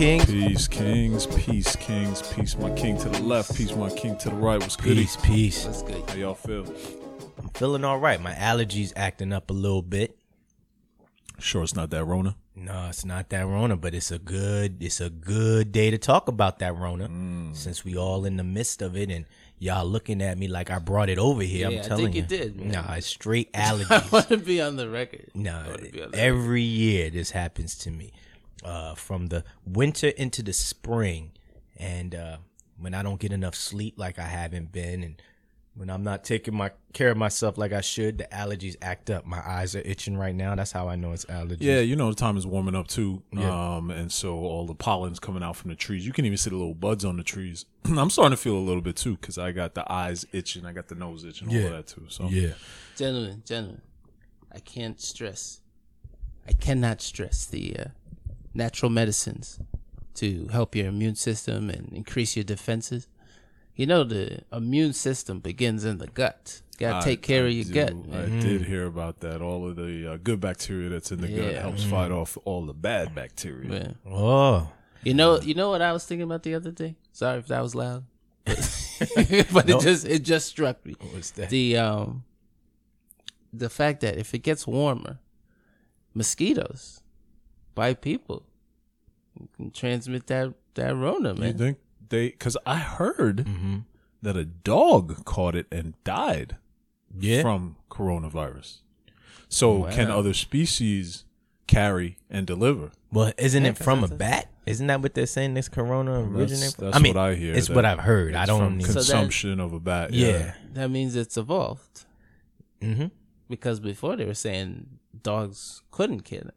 kings. Peace, kings. Peace, kings. Peace, my king to the left. Peace, my king to the right. What's good? Peace, peace. That's good. How y'all feel? I'm feeling all right. My allergies acting up a little bit. Sure, it's not that Rona. No, it's not that Rona, but it's a good it's a good day to talk about that Rona mm. since we all in the midst of it and y'all looking at me like I brought it over here. Yeah, I'm I telling think you. you did, man. Nah, it's straight I allergies. want to be on the record. No, I wanna on the every year this happens to me. Uh, from the winter into the spring, and uh, when I don't get enough sleep like I haven't been, and when I'm not taking my care of myself like I should, the allergies act up. My eyes are itching right now. That's how I know it's allergies. Yeah, you know the time is warming up too, Yeah. um, and so all the pollen's coming out from the trees. You can even see the little buds on the trees. I'm starting to feel a little bit too because I got the eyes itching, I got the nose itching, all Yeah. of that too. So yeah. Gentlemen, gentlemen, I can't stress. I cannot stress the uh, natural medicines to help your immune system and increase your defenses. You know, the immune system begins in the gut. You gotta I- take care I of your do- gut. I man. did hear about that. All of the uh, good bacteria that's in the gut Yeah. helps fight off all the bad bacteria. Man. Oh, You know, you know what I was thinking about the other day. Sorry if that was loud, but No. it just it just struck me. what's that? the um the fact that if it gets warmer, mosquitoes bite people. You can transmit that that Rona, man. You think they? Because I heard Mm-hmm. that a dog caught it and died Yeah. from coronavirus. So can other species carry and deliver? Well, isn't Yeah, it 'cause from a bat? Isn't that what they're saying? This corona originated from? that's I mean, what I hear, It's that what I've heard. I don't. from Even, So that- consumption of a bat. yeah. That means it's evolved Mm-hmm. because before they were saying dogs couldn't kill it.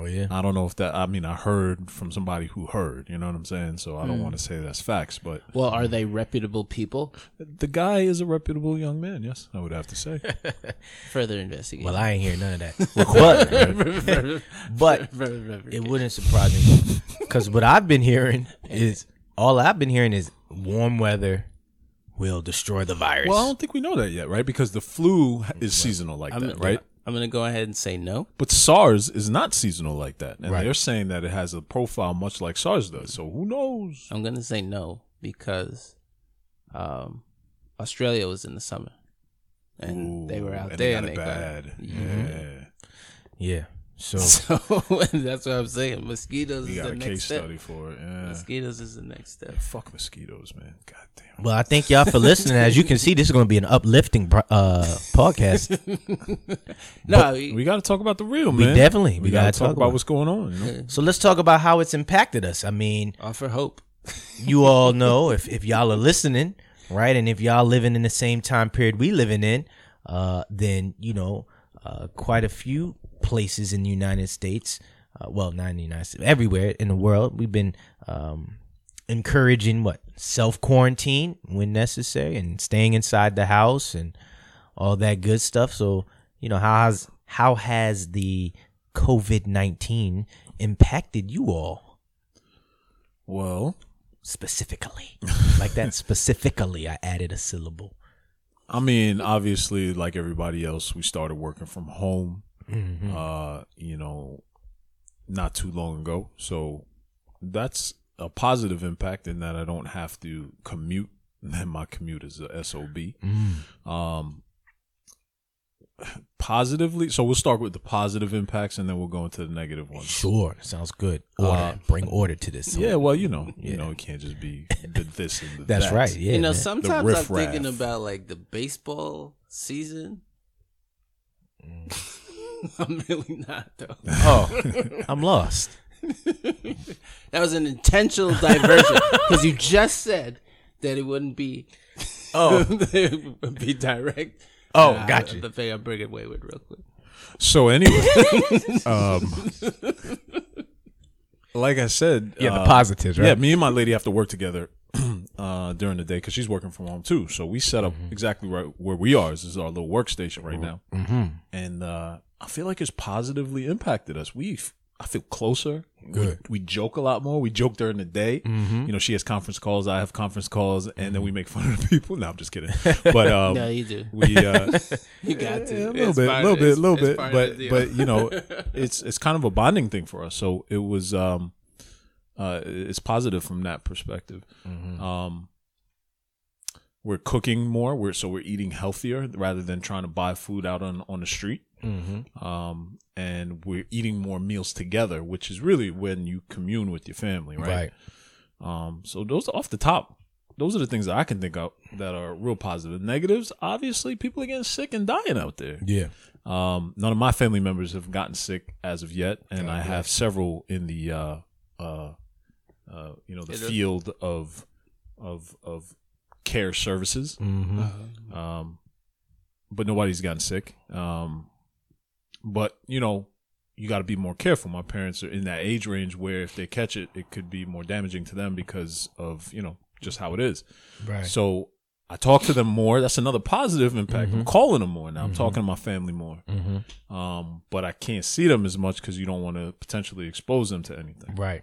Oh yeah. I don't know if that. I mean, I heard from somebody who heard. You know what I'm saying? So I don't hmm. want to say that's facts, but Well, are they reputable people? the guy is a reputable young man. Yes, I would have to say. Further investigation. Well, I ain't hear none of that. but but but it wouldn't surprise me because what I've been hearing is all I've been hearing is warm weather will destroy the virus. well, I don't think we know that yet, right? Because the flu is seasonal like I'm, that, right? I'm gonna go ahead and say no. But SARS is not seasonal like that, and Right. they're saying that it has a profile much like SARS does. So who knows? I'm gonna say no because um, Australia was in the summer, and they were out and there and they got bad. Mhm. Yeah, yeah. So So that's what I'm saying. Mosquitoes we is got the a next case step. study for it. Yeah. Mosquitoes is the next step. Fuck mosquitoes, man. God damn. well, I thank y'all for listening. As you can see, this is going to be an uplifting uh, podcast. No, we, We got to talk about the real, We man. definitely- we we, got to talk talk about about what's going on. You know? So let's talk about how it's impacted us. I mean, offer hope. you all know if, if y'all are listening, right? And if y'all living in the same time period we living in, uh, then you know, uh, quite a few places in the United States, uh, well, not in the United States, everywhere in the world, we've been um, encouraging what self quarantine when necessary and staying inside the house and all that good stuff. So you know, how has how has the COVID nineteen impacted you all? Well, specifically like that specifically i added a syllable I mean, obviously, like everybody else, we started working from home. Mm-hmm. Uh, you know, not too long ago. So that's a positive impact in that I don't have to commute. And my commute is a sob. Mm. Um, positively, so we'll start with the positive impacts, and then we'll go into the negative ones. sure sounds good order Uh, bring order to this Yeah, well, you know, you Yeah. know, it can't just be the this and the that's that. right yeah you know, man. sometimes I'm thinking about like the baseball season. I'm really not though. oh i'm lost That was an intentional diversion because you just said that it wouldn't be. oh it would be direct. Oh, Nah, gotcha. The thing I'm bringing wayward real quick. So anyway, um, like I said, yeah the uh, positives right Yeah, me and my lady have to work together uh, during the day because she's working from home too. So we set up Mm-hmm. exactly right where we are. This is our little workstation right now, mm-hmm. and uh, I feel like it's positively impacted us. We've I feel closer. Good. We, we joke a lot more. We joke during the day. You know, she has conference calls. I have conference calls, and then we make fun of the people. No, I'm just kidding. But um, no, you do. we uh, You got to. yeah, a little It's bit, a little bit, a little bit, but but you know, it's it's kind of a bonding thing for us. So it was um, uh, it's positive from that perspective. Mm-hmm. Um, we're cooking more. We're so we're eating healthier rather than trying to buy food out on on the street. Mm-hmm. Um, and we're eating more meals together, which is really when you commune with your family, right? Right. Um, so those off the top, those are the things that I can think of that are real positive. Negatives, obviously, people are getting sick and dying out there. Yeah. Um, none of my family members have gotten sick as of yet, and God I have several in the uh, uh, uh, you know the It is- field of of of care services. Mm-hmm. Um, but nobody's gotten sick. Um, but you know, you got to be more careful. My parents are in that age range where if they catch it, it could be more damaging to them because of you know just how it is. Right. So I talk to them more. That's another positive impact. I'm calling them more now. I'm talking to my family more. mm-hmm. Um, but I can't see them as much because you don't want to potentially expose them to anything. Right.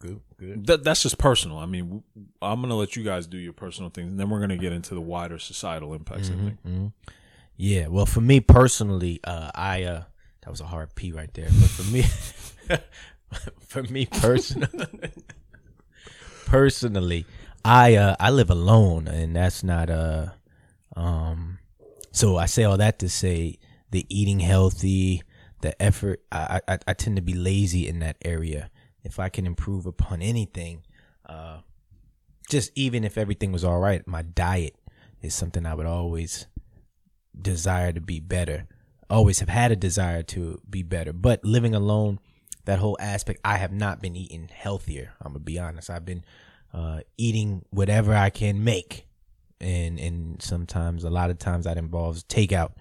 Good. Good. Good. That, that's just personal. I mean, w- I'm gonna let you guys do your personal things, and then we're gonna get into the wider societal impacts. I think. hmm Yeah. Well, for me personally, uh, I uh, that was a hard P right there. But for me, for me personally, personally, I uh, I live alone, and that's not uh, um. So I say all that to say the eating healthy, the effort. I I, I tend to be lazy in that area. If I can improve upon anything, uh, just even if everything was all right, my diet is something I would always desire to be better. Always have had a desire to be better. But living alone, that whole aspect, I have not been eating healthier. I'm gonna be honest. I've been uh, eating whatever I can make, and and sometimes a lot of times that involves takeout.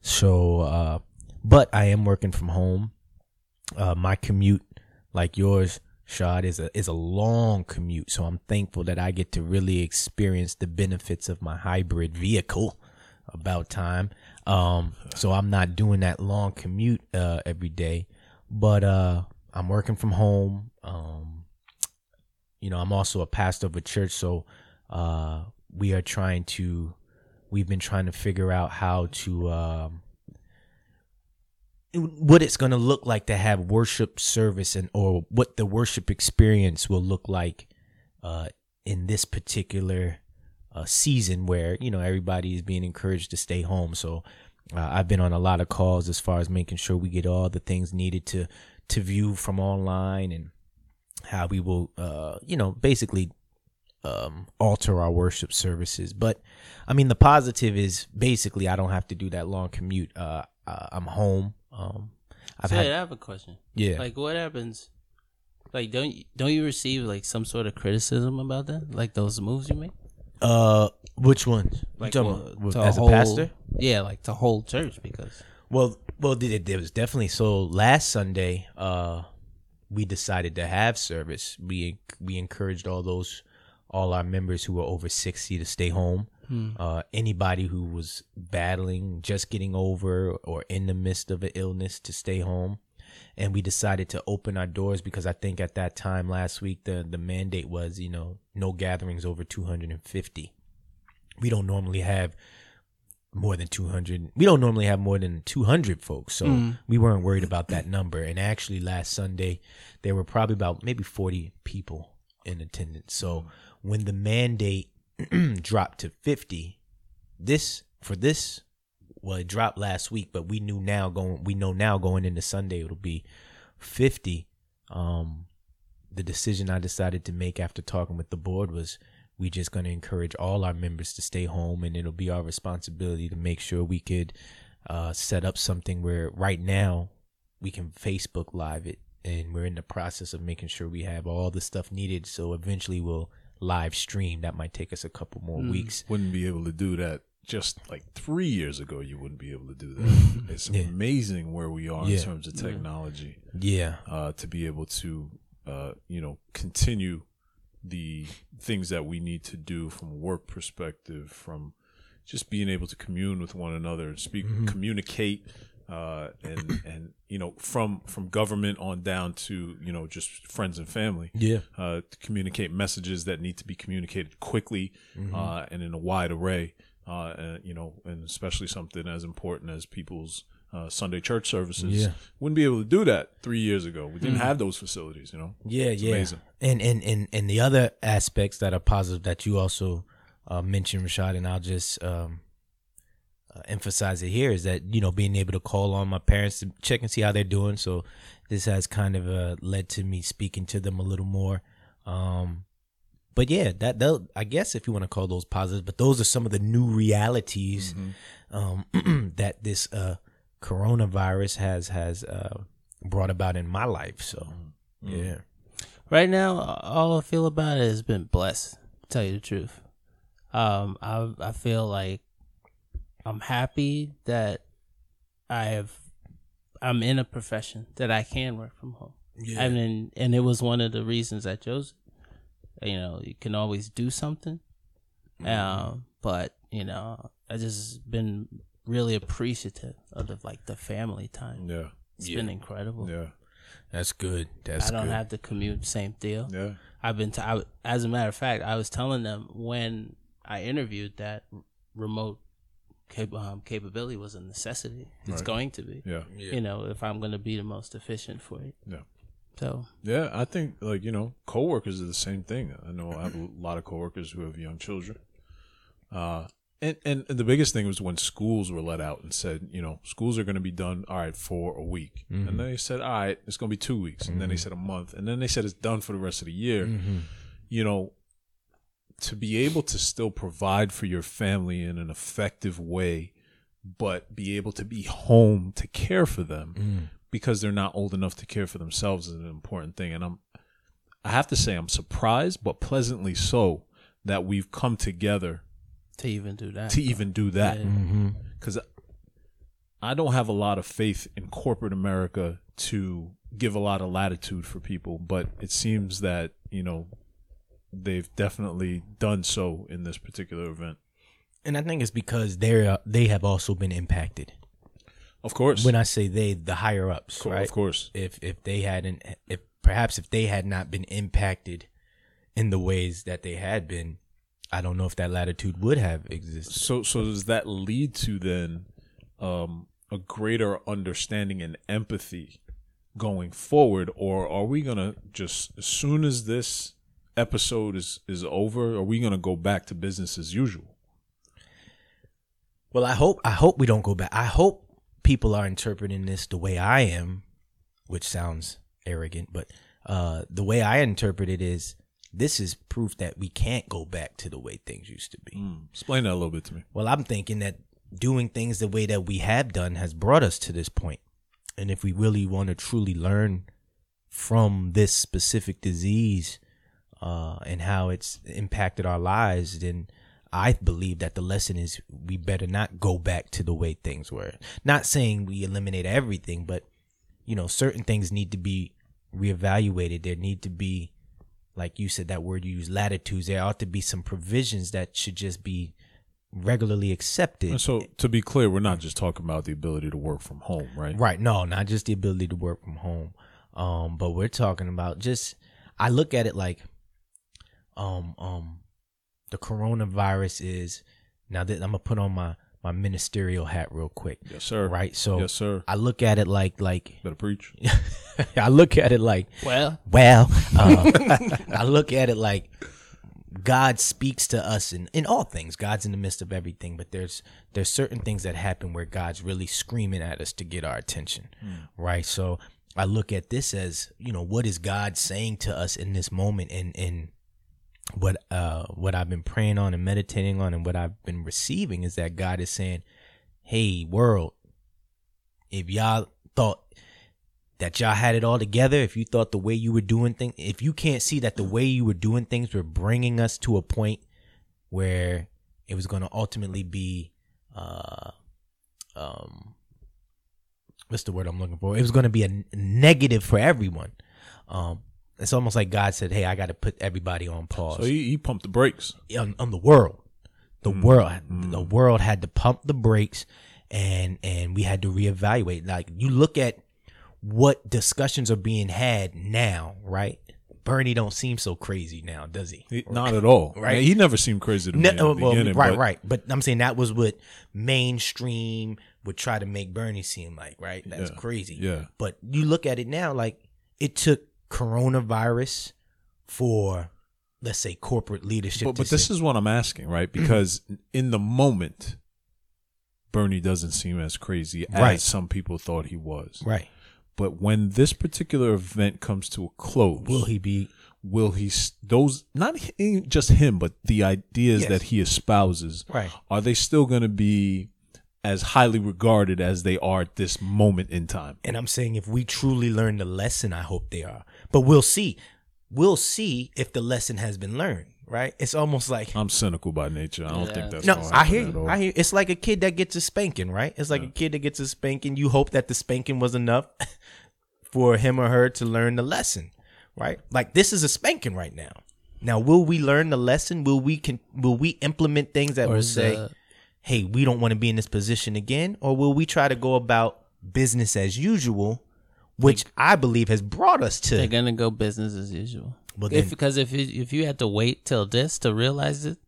So, uh, but I am working from home. Uh, my commute, like yours, Shad, is a is a long commute. So I'm thankful that I get to really experience the benefits of my hybrid vehicle. About time. Um, so I'm not doing that long commute uh, every day, but uh, I'm working from home. Um, you know, I'm also a pastor of a church, so uh, we are trying to. We've been trying to figure out how to. Um, what it's going to look like to have worship service and or what the worship experience will look like uh, in this particular uh, season where you know everybody is being encouraged to stay home. So uh, i've been on a lot of calls as far as making sure we get all the things needed to to view from online and how we will uh, you know basically um, alter our worship services. But i mean the positive is basically i don't have to do that long commute. Uh, i'm home um, i've So, had I have a question. yeah Like, what happens? Like, don't you, don't you receive like some sort of criticism about that? Like those moves you make? uh which ones You Like, talking well, about as a whole- pastor Yeah, like to whole church because Well, well, there, there was definitely so. Last Sunday, uh, we decided to have service. We we encouraged all those, all our members who were over sixty to stay home. Uh, anybody who was battling, just getting over, or in the midst of an illness, to stay home. And we decided to open our doors because I think at that time last week the the mandate was you know no gatherings over two hundred and fifty. We don't normally have more than 200 we don't normally have more than 200 folks. So we weren't worried about that number. And actually last sunday there were probably about maybe 40 people in attendance. So when the mandate dropped to 50 this for this well it dropped last week but we knew now going we know now going into sunday it'll be 50 um the decision i decided to make after talking with the board was we just going to encourage all our members to stay home and it'll be our responsibility to make sure we could uh, set up something where right now we can facebook live it and we're in the process of making sure we have all the stuff needed. So eventually we'll live stream that might take us a couple more weeks Wouldn't be able to do that just like three years ago. You wouldn't be able to do that. it's Yeah. amazing where we are Yeah. in terms of technology. yeah uh, to be able to, uh, you know, continue the things that we need to do from a work perspective, from just being able to commune with one another, and speak, communicate, uh, and and you know from from government on down to you know just friends and family. Yeah. uh, to communicate messages that need to be communicated quickly Mm-hmm. uh, and in a wide array. Uh, and, you know, and especially something as important as people's uh, Sunday church services. Yeah. Mm. Wouldn't be able to do that three years ago. We didn't have those facilities. You know. Yeah, It's yeah. amazing. And and and and the other aspects that are positive that you also uh, mentioned, Rashad, and I'll just um, emphasize it here is that you know being able to call on my parents to check and see how they're doing. So this has kind of uh, led to me speaking to them a little more. Um, but yeah, that they'll- I guess if you want to call those positive, but those are some of the new realities um, that this uh, coronavirus has has uh, brought about in my life. So yeah. Right now, all I feel about it has been blessed. To tell you the truth, um, I I feel like I'm happy that I have I'm in a profession that I can work from home. Yeah. I mean, and it was one of the reasons I chose. it. You know, you can always do something, um, but you know, I just been really appreciative of the like the family time. Yeah. It's been incredible. Yeah. That's good. That's I don't good. have to commute. Same deal. Yeah. I've been. T- I, as a matter of fact, I was telling them when I interviewed that remote cap- um, capability was a necessity. It's Right. going to be. Yeah. You know, if I'm going to be the most efficient for it. Yeah. So Yeah, I think like you know, coworkers are the same thing. I know I have a lot of coworkers who have young children. Uh, and and the biggest thing was when schools were let out and said, you know, schools are going to be done all right for a week, and then they said, all right, it's going to be two weeks, and then they said a month, and then they said it's done for the rest of the year. You know, to be able to still provide for your family in an effective way, but be able to be home to care for them because they're not old enough to care for themselves is an important thing. And I'm, I have to say, I'm surprised, but pleasantly so, that we've come together to even do that, to even do that. Yeah. Mm-hmm. Because I don't have a lot of faith in corporate America to give a lot of latitude for people, but it seems that you know they've definitely done so in this particular event. And I think it's because they're uh, they have also been impacted. Of course, When I say they, the higher ups, Co- right? of course, If if they hadn't, if perhaps if they had not been impacted in the ways that they had been, I don't know if that latitude would have existed. So so does that lead to then um, a greater understanding and empathy going forward, or are we gonna just as soon as this episode is is over, are we gonna go back to business as usual? Well, I hope I hope we don't go back. I hope people are interpreting this the way I am, which sounds arrogant, but uh, the way I interpret it is this is proof that we can't go back to the way things used to be. Explain that a little bit to me. Well, I'm thinking that doing things the way that we have done has brought us to this point. And if we really want to truly learn from this specific disease uh, and how it's impacted our lives, then I believe that the lesson is we better not go back to the way things were. Not saying we eliminate everything, but you know, certain things need to be reevaluated. There need to be, like you said, that word you use, latitudes. There ought to be some provisions that should just be regularly accepted. And so, to be clear, we're not just talking about the ability to work from home, right? Right. No, not just the ability to work from home. Um, but we're talking about just I look at it like um um the coronavirus is now that I'm gonna put on my my ministerial hat real quick. Yes, sir. Right. So Yes, sir. I look at it like like Better preach. I look at it like well, well, uh, I look at it like God speaks to us in, in all things. God's in the midst of everything, but there's there's certain things that happen where God's really screaming at us to get our attention, right? So I look at this as you know what is God saying to us in this moment, and and what uh what I've been praying on and meditating on, and what I've been receiving is that God is saying, "Hey, world, if y'all thought that y'all had it all together, if you thought the way you were doing things, if you can't see that the way you were doing things were bringing us to a point where it was going to ultimately be, uh, um, what's the word I'm looking for? It was going to be a negative for everyone. Um, it's almost like God said, "Hey, I got to put everybody on pause." So he, he pumped the brakes. on, on the world. The mm. world, mm. the world had to pump the brakes, and and we had to reevaluate. Like you look at what discussions are being had now, right? Bernie don't seem so crazy now, does he? He- not at all. Right. Right. He never seemed crazy to me No, in uh, well, right, but right. But I'm saying that was what mainstream would try to make Bernie seem like, right? That's Yeah. crazy. Yeah. But you look at it now, like it took coronavirus for, let's say, corporate leadership. But, but this is what I'm asking, right? Mm-hmm. Because in the moment, Bernie doesn't seem as crazy as Right. some people thought he was. right. But when this particular event comes to a close, Will he be? will he those not eh, just him, but the ideas Yes. that he espouses, Right. are they still going to be as highly regarded as they are at this moment in time? And I'm saying if we truly learn the lesson, I hope they are. But we'll see. We'll see if the lesson has been learned. Right? It's almost like I'm cynical by nature. I don't Yeah. think that's no, I hear you. I hear. It's like a kid that gets a spanking, right? It's like a kid that gets a spanking. You hope that the spanking was enough for him or her to learn the lesson, right? Like this is a spanking right now. Now, will we learn the lesson? Will we can? Will we implement things that Or will say, the- "Hey, we don't want to be in this position again," or will we try to go about business as usual, which I believe has brought us to. They're gonna go business as usual. Well, if because if you, if you had to wait till this to realize it,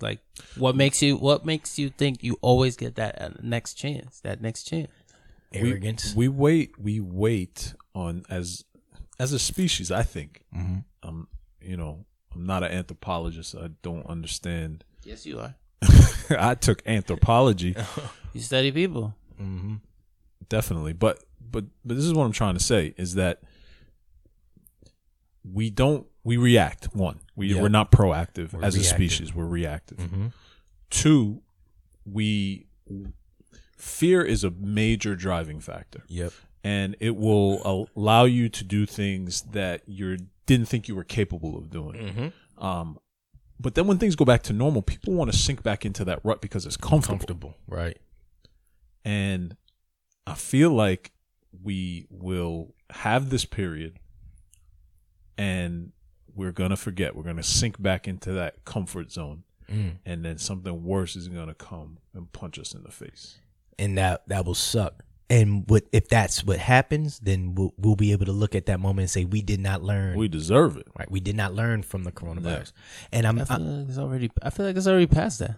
like what makes you what makes you think you always get that uh, next chance, that next chance? we, arrogance. we wait we wait on as as a species i think um you know i'm not an anthropologist i don't understand Yes, you are. i took anthropology You study people. definitely but but but this is what i'm trying to say is that we don't we react one we Yeah. we're not proactive We're as a species we're reactive Mhm. two we fear is a major driving factor Yep. and it will allow you to do things that you didn't think you were capable of doing. Mm-hmm. Um, but then when things go back to normal, people want to sink back into that rut because it's comfortable. Comfortable. Right. And I feel like we will have this period and we're going to forget. We're going to sink back into that comfort zone. Mm. And then something worse is going to come and punch us in the face. and that that will suck. And what if that's what happens, then we'll we'll be able to look at that moment and say we did not learn. We deserve it. right, we did not learn from the coronavirus. And I'm I feel I, like it's already. I feel like it's already past that,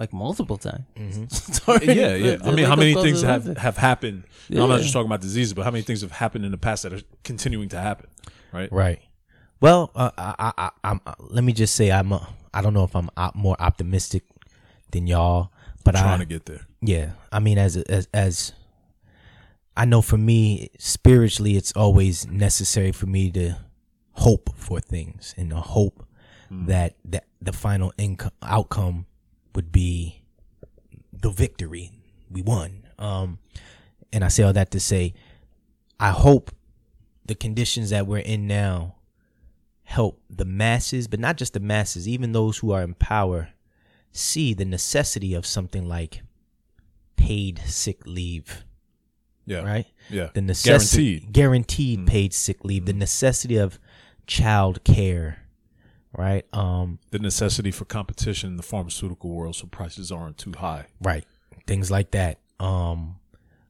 like multiple times. Mm-hmm. It's already- yeah, yeah. I mean, how many things have, living. have happened? I'm not just talking about diseases, but how many things have happened in the past that are continuing to happen, right? right. Well, uh, I, I, I, I'm. Uh, let me just say I'm. Uh, I don't know if I'm op- more optimistic than y'all, but I'm Trying to get there. Yeah, I mean, as as as I know, for me, spiritually, it's always necessary for me to hope for things and to hope that that the final income outcome would be the victory. We won. Um, and I say all that to say, I hope the conditions that we're in now help the masses, but not just the masses, even those who are in power, see the necessity of something like paid sick leave, Yeah. right? Yeah. The necessity, Guaranteed. guaranteed paid sick leave, the necessity of child care, right? Um, The necessity for competition in the pharmaceutical world so prices aren't too high. right, things like that. Um,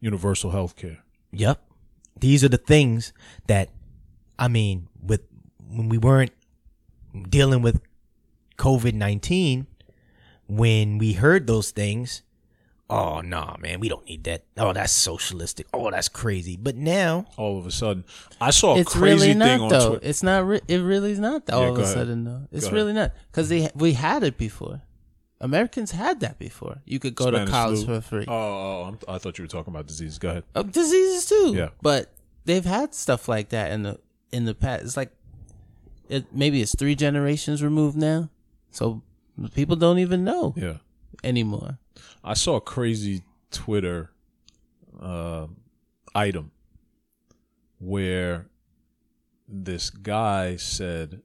Universal health care. Yep. These are the things that I mean with when we weren't dealing with COVID-19 when we heard those things, oh nah, man, we don't need that. Oh, that's socialistic. Oh, that's crazy. But now, All of a sudden, I saw a It's crazy really thing not on though. Twitter. It's not. Re- it really is not. All Yeah, of go a ahead. sudden, though. It's Go really not because they we had it before. Americans had that before. You could go Spanish to college flu. for free. Oh, oh, I'm, I thought you were talking about disease. Go ahead. Uh, diseases too. Yeah. but they've had stuff like that in the in the past. It's like it maybe it's three generations removed now, so people don't even know Yeah. anymore. I saw a crazy Twitter uh, item where this guy said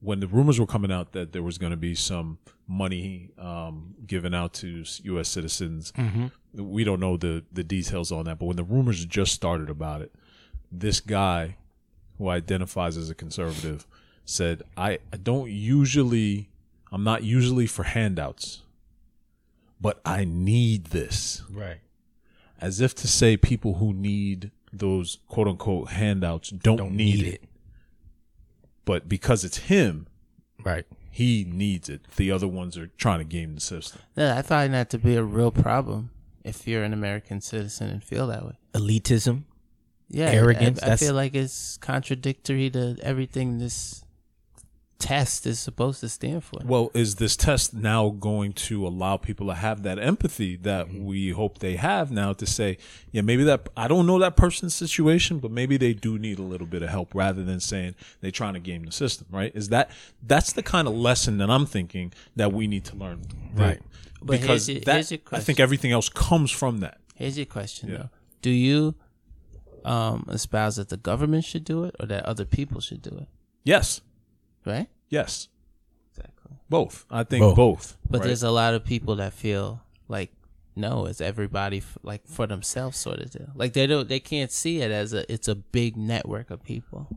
when the rumors were coming out that there was going to be some money um, given out to U.S. citizens, we don't know the the details on that. But when the rumors just started about it, this guy who identifies as a conservative said, "I, I don't usually, I'm not usually for handouts." But I need this. right. as if to say people who need those quote unquote handouts don't, Don't need, need it. it. But because it's him, Right. he needs it. The other ones are trying to game the system. Yeah, I find that to be a real problem if you're an American citizen and feel that way. Elitism. Yeah, Arrogance, I, I feel like it's contradictory to everything this test is supposed to stand for. Well, is this test now going to allow people to have that empathy that we hope they have now to say, yeah, maybe that I don't know that person's situation, but maybe they do need a little bit of help rather than saying they're trying to game the system, right? Is that that's the kind of lesson that I'm thinking that we need to learn, Right. But because your- that I think everything else comes from that. Here's your question Yeah. though: Do you um, espouse that the government should do it or that other people should do it? Yes, Right? yes, Exactly. both. I think Both. both. But right? there's a lot of people that feel like no, it's everybody f- like for themselves sort of deal. Like they don't, they can't see it as a it's a big network of people,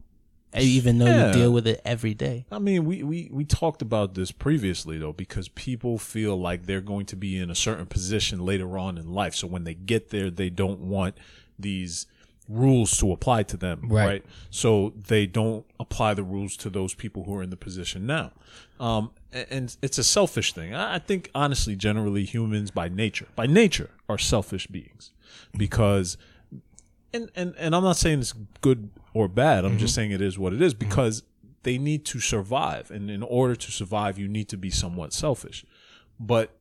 even though Yeah. you deal with it every day. I mean, we, we, we talked about this previously, though, because people feel like they're going to be in a certain position later on in life. So when they get there, they don't want these rules to apply to them, Right. right? So they don't apply the rules to those people who are in the position now. Um, and it's a selfish thing. I I think, honestly, generally, humans by nature, by nature, are selfish beings because and, and and I'm not saying it's good or bad. I'm just saying it is what it is because they need to survive, and in order to survive, you need to be somewhat selfish. But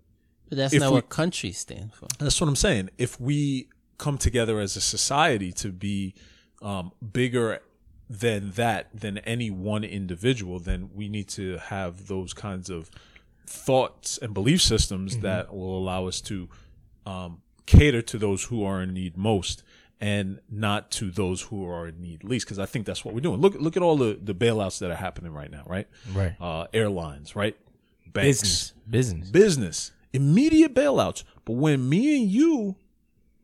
But that's not we- what countries stand for. that's what I'm saying. If we come together as a society to be um, bigger than that, than any one individual, then we need to have those kinds of thoughts and belief systems that will allow us to um, cater to those who are in need most and not to those who are in need least. Because I think that's what we're doing. Look, look at all the, the bailouts that are happening right now, right? Right. Uh, airlines, right? Banks Business. Business. business, immediate bailouts. But when me and you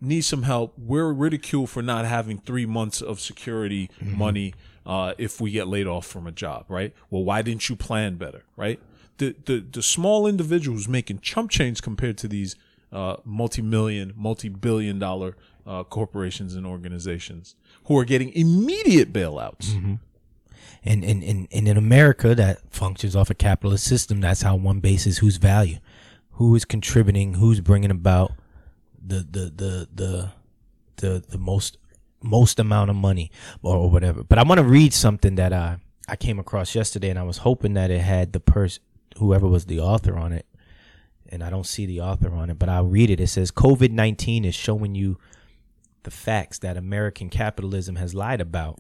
need some help, we're ridiculed for not having three months of security money uh, if we get laid off from a job, right? Well, why didn't you plan better, right? The the the small individuals making chump change compared to these uh, multi-million, multi-billion dollar uh, corporations and organizations who are getting immediate bailouts. And, and, and, and in America, that functions off a capitalist system. That's how one bases whose value, who is contributing, who's bringing about the the the the the, the most most amount of money or, or whatever. But I want to read something that I I came across yesterday, and I was hoping that it had the person whoever was the author on it. And I don't see the author on it, but I'll read it. It says COVID nineteen is showing you the facts that American capitalism has lied about.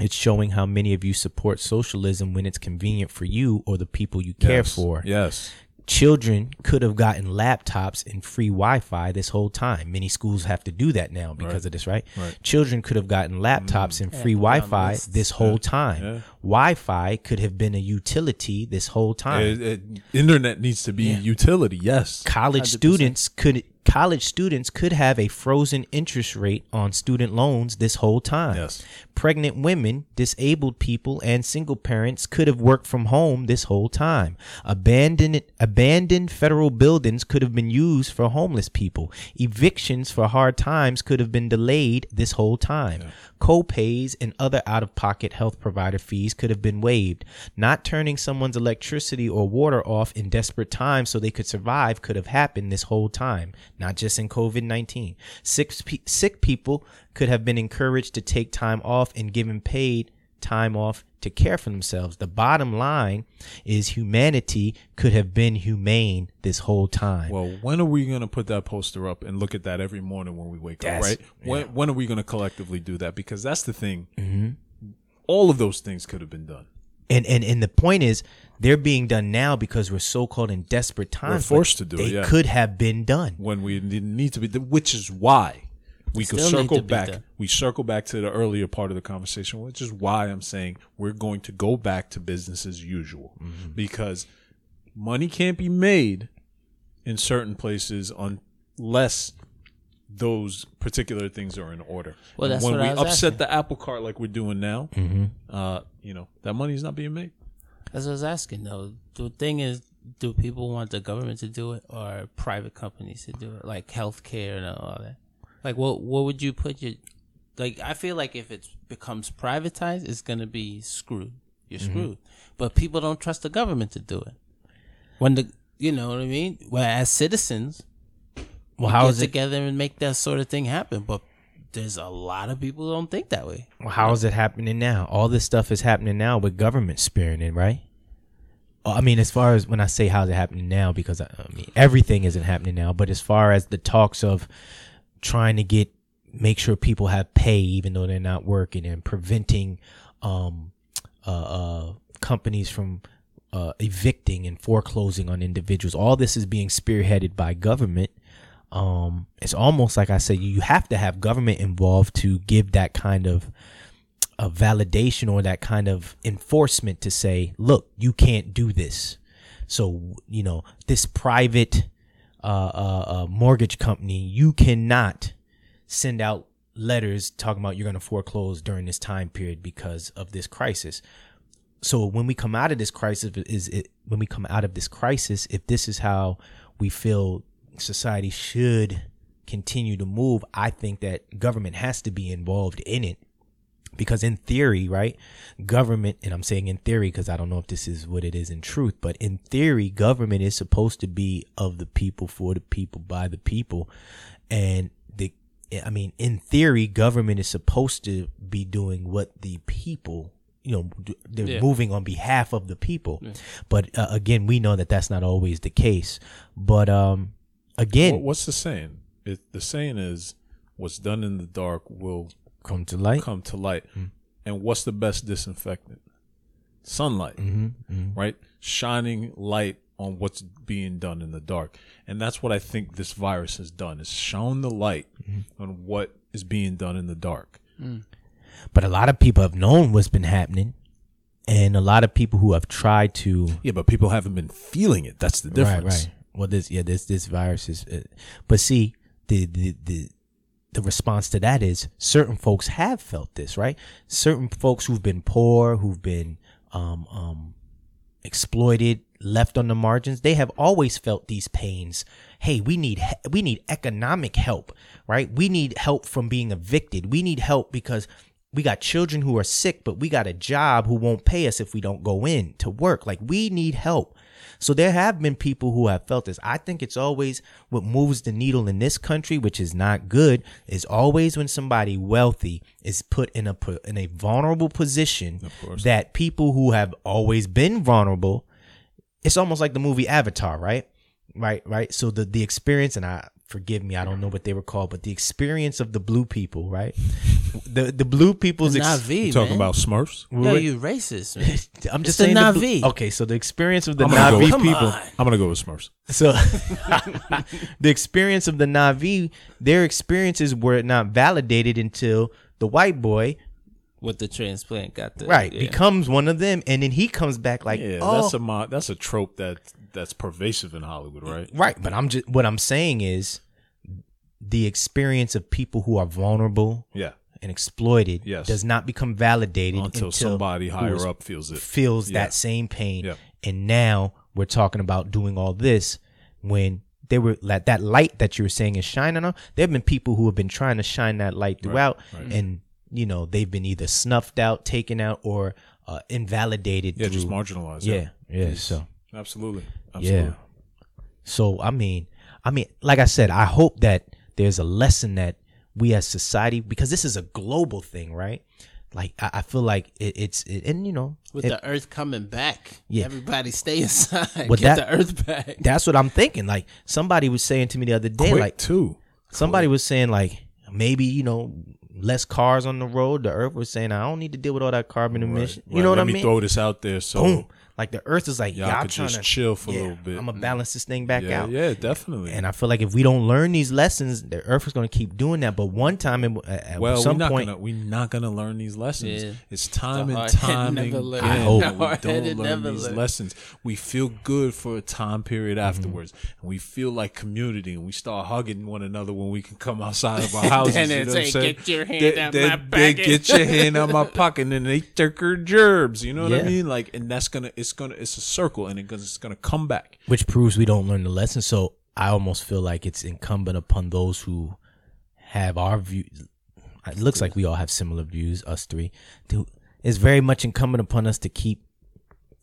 It's showing how many of you support socialism when it's convenient for you or the people you care Yes. for. Yes. Children could have gotten laptops and free Wi-Fi this whole time. Many schools have to do that now because Right. of this, right? Right. Children could have gotten laptops and free put on Wi-Fi lists. this whole time. Yeah. Wi-Fi could have been a utility this whole time. It- it- internet needs to be Yeah. utility. Yes. college 100%. students could college students could have a frozen interest rate on student loans this whole time. Yes. Pregnant women, disabled people, and single parents could have worked from home this whole time. Abandoned abandoned federal buildings could have been used for homeless people. Evictions for hard times could have been delayed this whole time. Co-pays and other out-of-pocket health provider fees could have been waived. Not turning someone's electricity or water off in desperate times so they could survive could have happened this whole time, not just in COVID-19. Sick, pe- sick people could have been encouraged to take time off and given paid time off to care for themselves. The bottom line is humanity could have been humane this whole time. Well, when are we going to put that poster up and look at that every morning when we wake up, That's- right? When when are we going to collectively do that? Because that's the thing. Mm-hmm. All of those things could have been done. And and and the point is, they're being done now because we're so called in desperate times. but forced to do it, They yeah. could have been done. when we didn't need to be, which is why we could Still need circle back. done. We circle back to the earlier part of the conversation, which is why I'm saying we're going to go back to business as usual Mm-hmm. because money can't be made in certain places unless those particular things are in order. Well, that's when what we I was upset asking. the apple cart like we're doing now, Mm-hmm. uh, you know that money is not being made. As I was asking though. The thing is, do people want the government to do it or private companies to do it, like healthcare and all that? Like, what what would you put your like? I feel like if it becomes privatized, it's gonna be screwed. You're Mm-hmm. screwed. But people don't trust the government to do it. When the you know what I mean. Well, as citizens, Well, we how get is it? together and make that sort of thing happen. But there's a lot of people who don't think that way. Well, how is it happening now? All this stuff is happening now with government spearing right? Uh, I mean, as far as when I say how's it happening now, because I, I mean everything isn't happening now, but as far as the talks of trying to get make sure people have pay even though they're not working and preventing um, uh, uh, companies from uh, evicting and foreclosing on individuals, all this is being spearheaded by government um, it's almost like I say you have to have government involved to give that kind of a validation or that kind of enforcement to say, look, you can't do this. So you know this private uh, uh, uh, mortgage company, you cannot send out letters talking about you're going to foreclose during this time period because of this crisis. So when we come out of this crisis, is it when we come out of this crisis, if this is how we feel society should continue to move, I think that government has to be involved in it. Because in theory, right, government, and I'm saying in theory because I don't know if this is what it is in truth, but in theory, government is supposed to be of the people, for the people, by the people. And the, I mean, in theory, government is supposed to be doing what the people you know they're Yeah. moving on behalf of the people but uh, again we know that that's not always the case but um again What, what's the saying? It, the saying is, "What's done in the dark will come to light come to light." Mm-hmm. And what's the best disinfectant? Sunlight, Mm-hmm, right? Shining light on what's being done in the dark, and that's what I think this virus has done. It's shown the light Mm-hmm. on what is being done in the dark. but a lot of people have known what's been happening and a lot of people who have tried to Yeah, but people haven't been feeling it. That's the difference. Right, right. Well, this yeah, this this virus is, uh, but see the the the the response to that is certain folks have felt this, right? Certain folks who've been poor, who've been um um exploited, left on the margins, they have always felt these pains. Hey, we need we need economic help, right? We need help from being evicted. We need help because we got children who are sick, but we got a job who won't pay us if we don't go in to work. Like we need help. So there have been people who have felt this. I think it's always what moves the needle in this country, which is not good, is always when somebody wealthy is put in a in a vulnerable position that people who have always been vulnerable it's almost like the movie Avatar, right? Right, right. So the the experience, and I forgive me, I don't know what they were called, but the experience of the blue people, right? The the blue people's ex- Navi, You talking man. about Smurfs? Yo, you racist, man. I'm just the saying the blue- Navi. okay, so the experience of the I'm go Navi with- people. on. I'm gonna go with Smurfs. So the experience of the Navi, their experiences were not validated until the white boy, With the transplant got the right, yeah. becomes one of them, and then he comes back like, Yeah, oh, that's a mo- that's a trope that that's pervasive in Hollywood, mm, right? Right, but I'm just what I'm saying is the experience of people who are vulnerable Yeah, and exploited Yes. does not become validated until, until, somebody higher up feels it. feels Yeah. that same pain. Yeah. And now we're talking about doing all this when they were like that light that you were saying is shining on. There have been people who have been trying to shine that light throughout, right. and you know they've been either snuffed out, taken out, or uh, invalidated. Yeah, through, just marginalized. Yeah, yeah. So. absolutely, absolutely. Yeah. So I mean, I mean, like I said, I hope that there's a lesson that we as society, because this is a global thing, right? Like I, I feel like it, it's, it, and you know, with it- the Earth coming back. Yeah. everybody stay inside. But Get that- the Earth back. that's what I'm thinking. Like somebody was saying to me the other day, Quick like too. somebody was saying, like maybe you know, less cars on the road. The Earth was saying, I don't need to deal with all that carbon emission. You Right, know what let I me mean? throw this out there. So Boom. Like the Earth is like, y'all y'all could trying just to chill for yeah, a little bit. I'm gonna balance this thing back yeah, out. yeah, definitely. And I feel like if we don't learn these lessons, the Earth is going to keep doing that. But one time, in- at at well, we're some point, gonna we're not gonna learn these lessons. Yeah. It's time The and time again. I hope. we don't learn these learn. lessons. We feel good for a time period Mm-hmm. afterwards, and we feel like community, and we start hugging one another when we can come outside of our houses. Then you know what I'm saying? "Get your hand They- out they- my they pocket." Get your hand out my pocket, and then they took her gerbs. You know what Yeah. I mean? Like, and that's gonna, it's gonna, it's a circle, and it's gonna come back. which proves we don't learn the lesson. So I almost feel like it's incumbent upon those who have our view. It looks like we all have similar views, us three. To, it's very much incumbent upon us to keep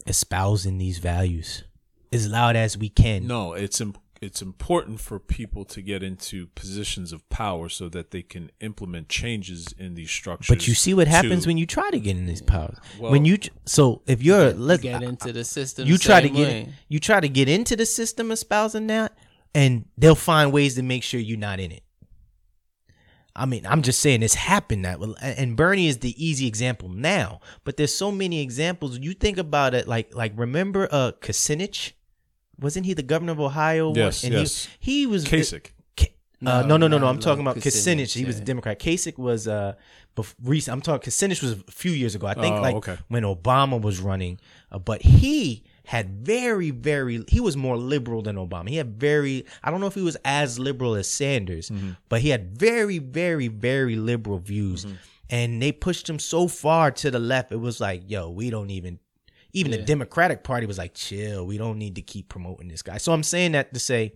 espousing these values as loud as we can. No, it's im- it's important for people to get into positions of power so that they can implement changes in these structures. But you see what happens to- when you try to get in these powers. Well- when you so if you're let's Get into the system. you try to get way. you try to get into the system espousing that, and they'll find ways to make sure you're not in it. I mean, I'm just saying it's happened that and Bernie is the easy example now, but there's so many examples. You think about it, like like remember uh Kucinich, wasn't he the governor of Ohio? Yes, and yes. He, he was Kasich. Uh, no, no, no, no. not I'm talking about Kucinich. He was a. Democrat. Kasich was uh, bef- recent. I'm talking. Kucinich was a few years ago. I think Oh, like okay. when Obama was running. Uh, but he had very, very. He was more liberal than Obama. He had very. I don't know if he was as liberal as Sanders, Mm-hmm. but he had very, very, very liberal views. Mm-hmm. And they pushed him so far to the left. It was like, yo, we don't even. Even the Democratic Party was like, chill. We don't need to keep promoting this guy. So I'm saying that to say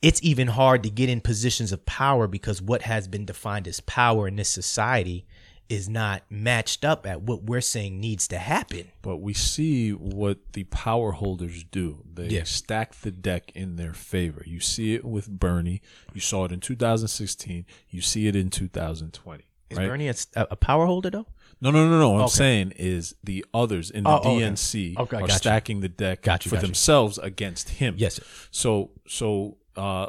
it's even hard to get in positions of power because what has been defined as power in this society is not matched up at what we're saying needs to happen. But we see what the power holders do. They Yeah. stack the deck in their favor. You see it with Bernie. You saw it in 2016. You see it in 2020. Is right? Bernie a, a power holder though? No, no, no, no. What I'm Okay. saying is the others in the Oh, okay. DNC Okay, are gotcha. stacking the deck Gotcha, for gotcha. themselves against him. Yes, sir. So, so uh,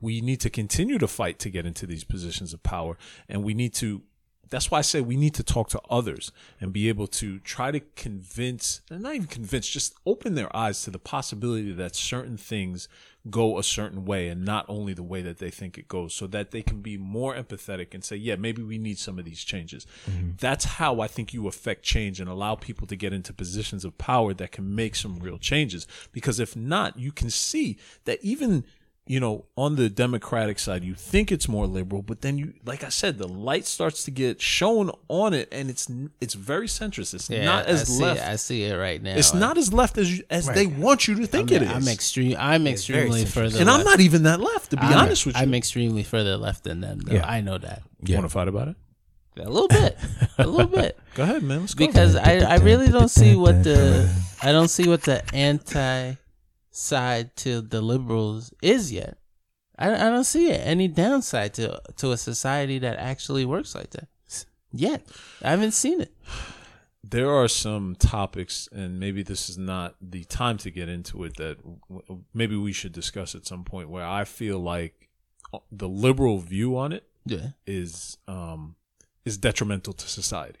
we need to continue to fight to get into these positions of power, and we need to. That's why I say we need to talk to others and be able to try to convince, and not even convince, just open their eyes to the possibility that certain things go a certain way and not only the way that they think it goes, so that they can be more empathetic and say, yeah, maybe we need some of these changes. Mm-hmm. That's how I think you affect change and allow people to get into positions of power that can make some real changes. Because if not, you can see that even you know, on the Democratic side, you think it's more liberal, but then you, like I said, the light starts to get shown on it, and it's it's very centrist. It's Yeah, not I as see left. It. I see it right now. it's not as left as you, as they want you to think I'm, it is. I'm extreme. I'm extremely further. and left. I'm not even that left, to be I'm- honest with you. I'm extremely further left than them. Though. Yeah. I know that you want to fight about it? a little bit, a little bit, Go ahead, man. Let's go. because I I really don't see what the I don't see what the anti side to the liberals is yet. I, I don't see it any downside to to a society that actually works like that yet. I haven't seen it. there are some topics, and maybe this is not the time to get into it. That w- maybe we should discuss at some point. Where I feel like the liberal view on it Yeah, is um is detrimental to society.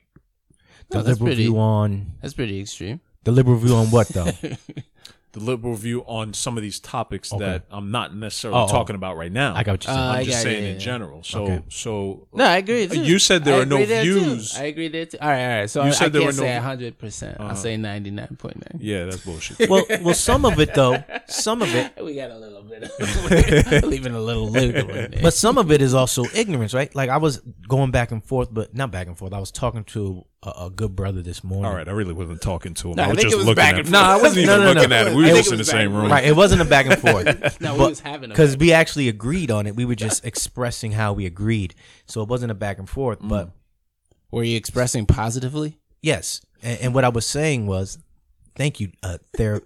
The No, that's liberal pretty- view on that's pretty extreme. the liberal view on what though? The liberal view on some of these topics Okay. that I'm not necessarily Oh, oh. talking about right now. I got what you're Uh, saying. I'm I just got it, saying yeah, in yeah. general. So Okay. so No, I agree. Too. You said there I are no agree there, too. views. I agree there too. All right, all right. So You I, said I there can't were no say hundred percent. Uh-huh. I'll say ninety nine point nine. yeah, that's bullshit. well, well, some of it though, some of it, We got a little bit of leaving a little loop in there. but some of it is also ignorance, right? Like I was going back and forth, but not back and forth. I was talking to a, a good brother this morning. All right, I really wasn't talking to him. No, I I was just was looking back at him. No, I wasn't even No, no, no. looking at it. I We were just in the same room. Right, it wasn't a back and forth. no, we was having a because we actually agreed on it. We were just expressing how we agreed, so it wasn't a back and forth. Mm. But Were you expressing positively? yes, and, and what I was saying was, thank you, uh, ther-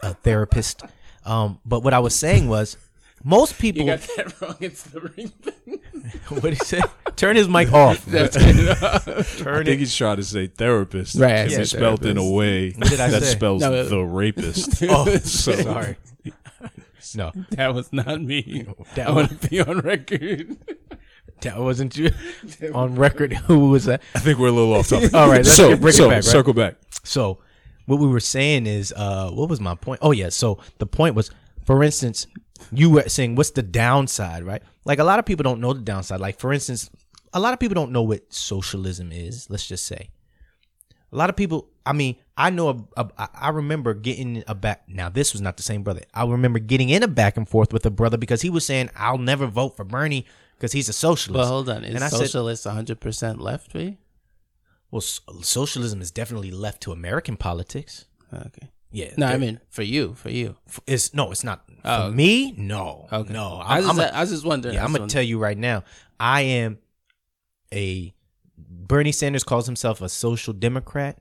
a therapist. Um, but what I was saying was, most people. You got that wrong. It's the ring thing. what did he say? Turn his mic off. I think he's trying to say therapist. Right, I And said it's spelled in a way did I that say? spells No, it- the rapist. oh, So- sorry. No, that was not me. That I want to be on record. that wasn't you. On record, who was that? I think we're a little off topic. All right, let's so, get- bring it so back, right? circle back. So, what we were saying is, uh, what was my point? Oh yeah, so the point was, for instance, you were saying what's the downside, right? Like a lot of people don't know the downside. Like for instance, a lot of people don't know what socialism is. Let's just say, a lot of people. I mean, I know. A, a, I remember getting a back. Now this was not the same brother. I remember getting in a back and forth with a brother because he was saying I'll never vote for Bernie because he's a socialist. But hold on, is And I socialist one hundred percent left well, s- socialism is definitely left to American politics. Okay. Yeah. No, I mean for you, for you. it's no, it's not for Oh. me. No, Okay. no. I was, I'm, just, a- I was just wondering. yeah, I'm gonna tell you right now. I am a Bernie Sanders calls himself a social democrat.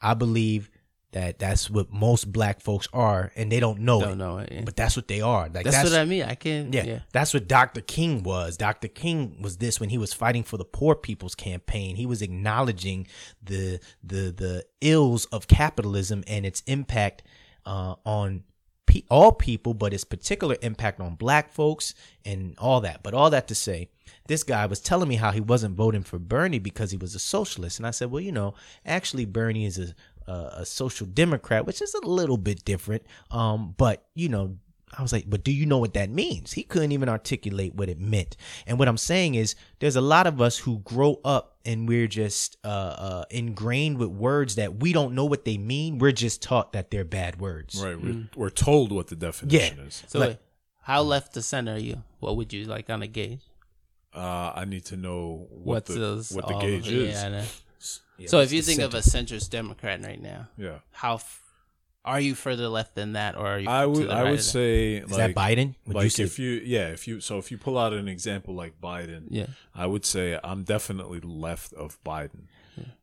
I believe that that's what most black folks are, and they don't know Don't it. know it, yeah. But that's what they are. Like that's, what I mean. I can. yeah, Yeah. that's what Dr. King was. Dr. King was this when he was fighting for the poor people's campaign. He was acknowledging the the the ills of capitalism and its impact uh, on all people, but its particular impact on black folks and all that. But all that to say, this guy was telling me how he wasn't voting for Bernie because he was a socialist, and I said, well, you know, actually Bernie is a a, a social democrat, which is a little bit different. Um, but you know, I was like, but do you know what that means? He couldn't even articulate what it meant. And what I'm saying is, there's a lot of us who grow up and we're just uh, uh, ingrained with words that we don't know what they mean. We're just taught that they're bad words. Right. We're, we're told what the definition is. So Like- wait, how left to center are you? What would you like on a gauge? Uh, I need to know what What's the those? what the gauge of- is. Yeah, I. Yeah, so if you think center? of a centrist Democrat right now, Yeah. how f- are you further left than that, or are you? I to would the I right would of that? say is like that Biden? Would like you say? if you yeah if you so if you pull out an example like Biden Yeah. I would say I'm definitely left of Biden.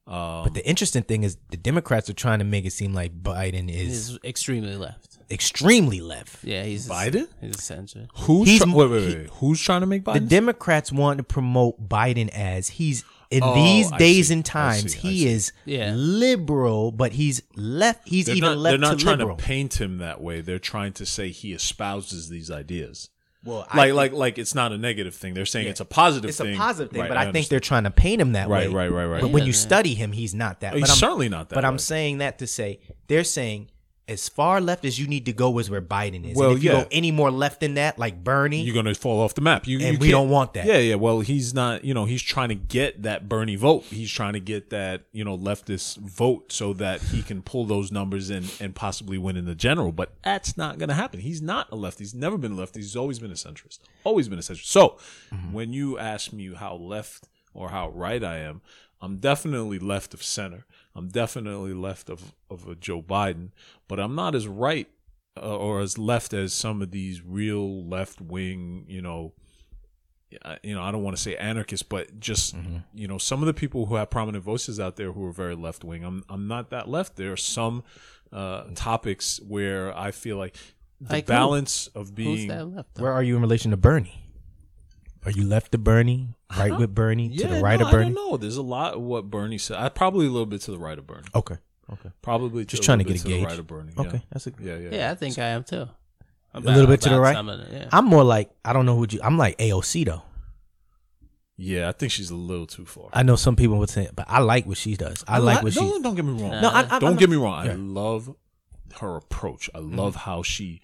Um, but the interesting thing is, the Democrats are trying to make it seem like Biden is He's extremely left. extremely left. Yeah, he's Biden? He's a centrist. who's He's- try- wait, wait, he- who's trying to make Biden? The Democrats want to promote Biden as he's in Oh, these I days see, and times see, he is Yeah. liberal, but he's left. He's they're even not, left they're not to trying liberal. to paint him that way. They're trying to say he espouses these ideas. well, Like like like it's not a negative thing. They're saying it's a positive thing. it's thing. a positive thing, Right, but I, think they're trying to paint him that Right, way. right, right, right. But when you Yeah, yeah. study him, he's not that. He's but I'm, certainly not that But I'm saying that to say they're saying as far left as you need to go is where Biden is. Well, and if you yeah. go any more left than that, like Bernie, you're gonna fall off the map. You, And you we don't want that. Yeah, yeah. Well, he's not. You know, he's trying to get that Bernie vote. He's trying to get that you know leftist vote so that he can pull those numbers and and possibly win in the general. But that's not gonna happen. He's not a left. He's never been a left. He's always been a centrist. Always been a centrist. So Mm-hmm. when you ask me how left or how right I am, I'm definitely left of center. I'm definitely left of of a Joe Biden, but I'm not as right uh, or as left as some of these real left wing, you know, I- you know, I don't want to say anarchists, but just you know, some of the people who have prominent voices out there who are very left wing. I'm I'm not that left. There are some uh, topics where I feel like the Like who? balance of Who's being that left? where are you in relation to Bernie? Are you left of Bernie, right with Bernie, to the right no, of Bernie? I don't know. There's a lot of what Bernie said. I probably a little bit to the right of Bernie. Okay, okay, Probably Just a trying to little get bit a the gauge. right of Bernie. okay. Yeah. That's a Yeah, yeah, Yeah, I think I am too. A little bit to the right? some of yeah. I'm more like I don't know who you. I'm like AOC though. Yeah, I think she's a little too far. I know some people would say, but I like what she does. I, like what she. don't, don't get me wrong. No, I, I, don't I'm get me wrong. I love her approach. I Mm-hmm. love how she.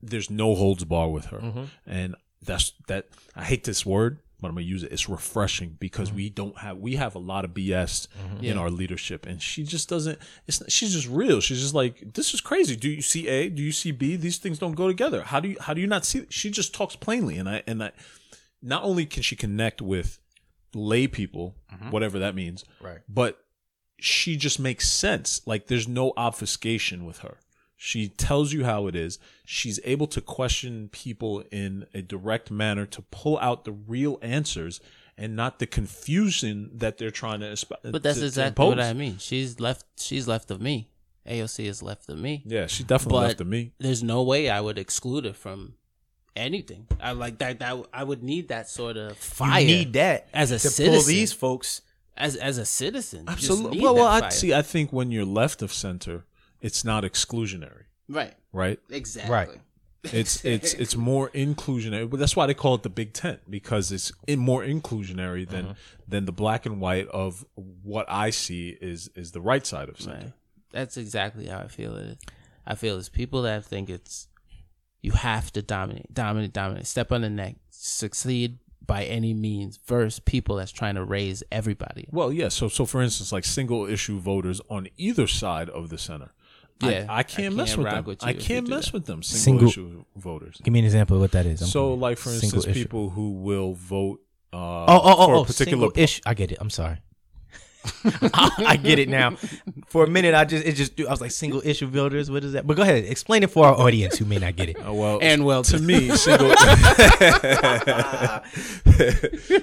There's no holds bar with her, Mm-hmm. and that's that. I hate this word, but I'm gonna use it. It's refreshing because Mm-hmm. we don't have we have a lot of BS in our leadership, and she just doesn't. It's she's just real. She's just like this is crazy. Do you see A? Do you see B? These things don't go together. How do you how do you not see? She just talks plainly, and I and I. Not only can she connect with lay people, whatever that means, Right. but she just makes sense. Like there's no obfuscation with her. She tells you how it is. She's able to question people in a direct manner to pull out the real answers and not the confusion that they're trying to. esp- But that's to- to exactly what. I mean. She's left. She's left of me. AOC is left of me. Yeah, she definitely But left of me. there's no way I would exclude her from anything. I like that. That I would need that sort of fire. You need that as a to pull citizen. these folks. as as a citizen. You just Absolutely. need Well, well, I see. I think when you're left of center, it's not exclusionary, Right. right? Exactly. Right. It's it's it's more inclusionary, but that's why they call it the Big Tent because it's in more inclusionary than uh-huh. than the black and white of what I see is is the right side of something. Right. That's exactly how I feel it. I feel it's people that think it's you have to dominate, dominate, dominate, step on the neck, succeed by any means. Versus people that's trying to raise everybody. Well, yeah. So so for instance, like single issue voters on either side of the center. I- Yeah, I, can't I mess can't with rock them. with you I if you can't do mess that. with them. Single, Single- issue voters. Give me an example of what that is. I'm So, confused. like for Single instance, issue. people who will vote uh, Oh, oh, oh, for oh, a particular single issue. I get it. I'm sorry. I get it now. For a minute, I just it just I was like single issue voters. What is that? But go ahead, explain it for our audience who may not get it. Uh, well, And well to me, single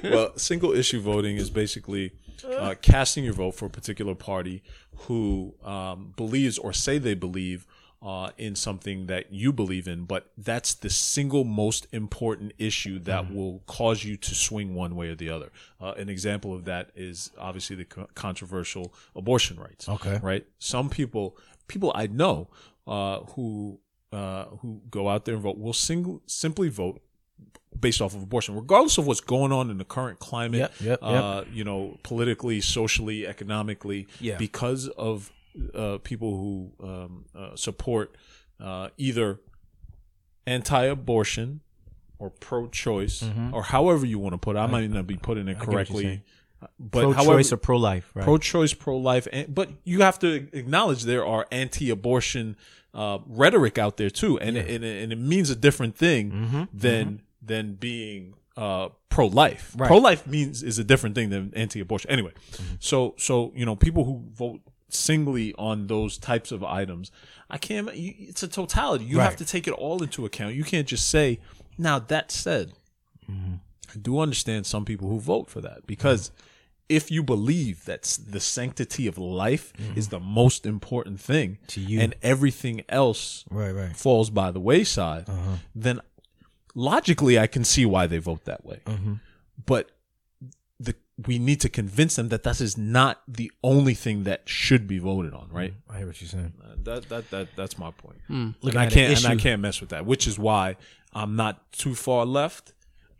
well, single issue voting is basically uh, casting your vote for a particular party who um, believes or say they believe uh, in something that you believe in, but that's the single most important issue that will cause you to swing one way or the other. Uh, an example of that is obviously the co- controversial abortion rights. Okay. right? Some people, people I know, uh, who uh, who go out there and vote will single simply vote based off of abortion, regardless of what's going on in the current climate. Yep, yep, uh, You know, politically, socially, economically. Yeah. Because of uh, people who um, uh, support uh, either anti-abortion or pro-choice, or however you want to put it. I might not be putting it Mm-hmm. correctly. But Pro however, choice or pro life, right? pro-choice, pro-life, and, but you have to acknowledge there are anti-abortion uh, rhetoric out there too, and it, and, it, and it means a different thing Mm-hmm. than than being uh, pro-life. Right. Pro-life means is a different thing than anti-abortion. Anyway, Mm-hmm. so so you know people who vote singly on those types of items, I can't. It's a totality. You have to take it all into account. You can't just say. Now that said, Mm-hmm. I do understand some people who vote for that because if you believe that the sanctity of life is the most important thing Mm-hmm. To you. and everything else right, right. falls by the wayside, Uh-huh. then logically I can see why they vote that way. Mm-hmm. But we need to convince them that this is not the only thing that should be voted on, right? I hear what you're saying. Uh, That that that that's my point. Looking And I can't and I can't mess with that, which is why I'm not too far left,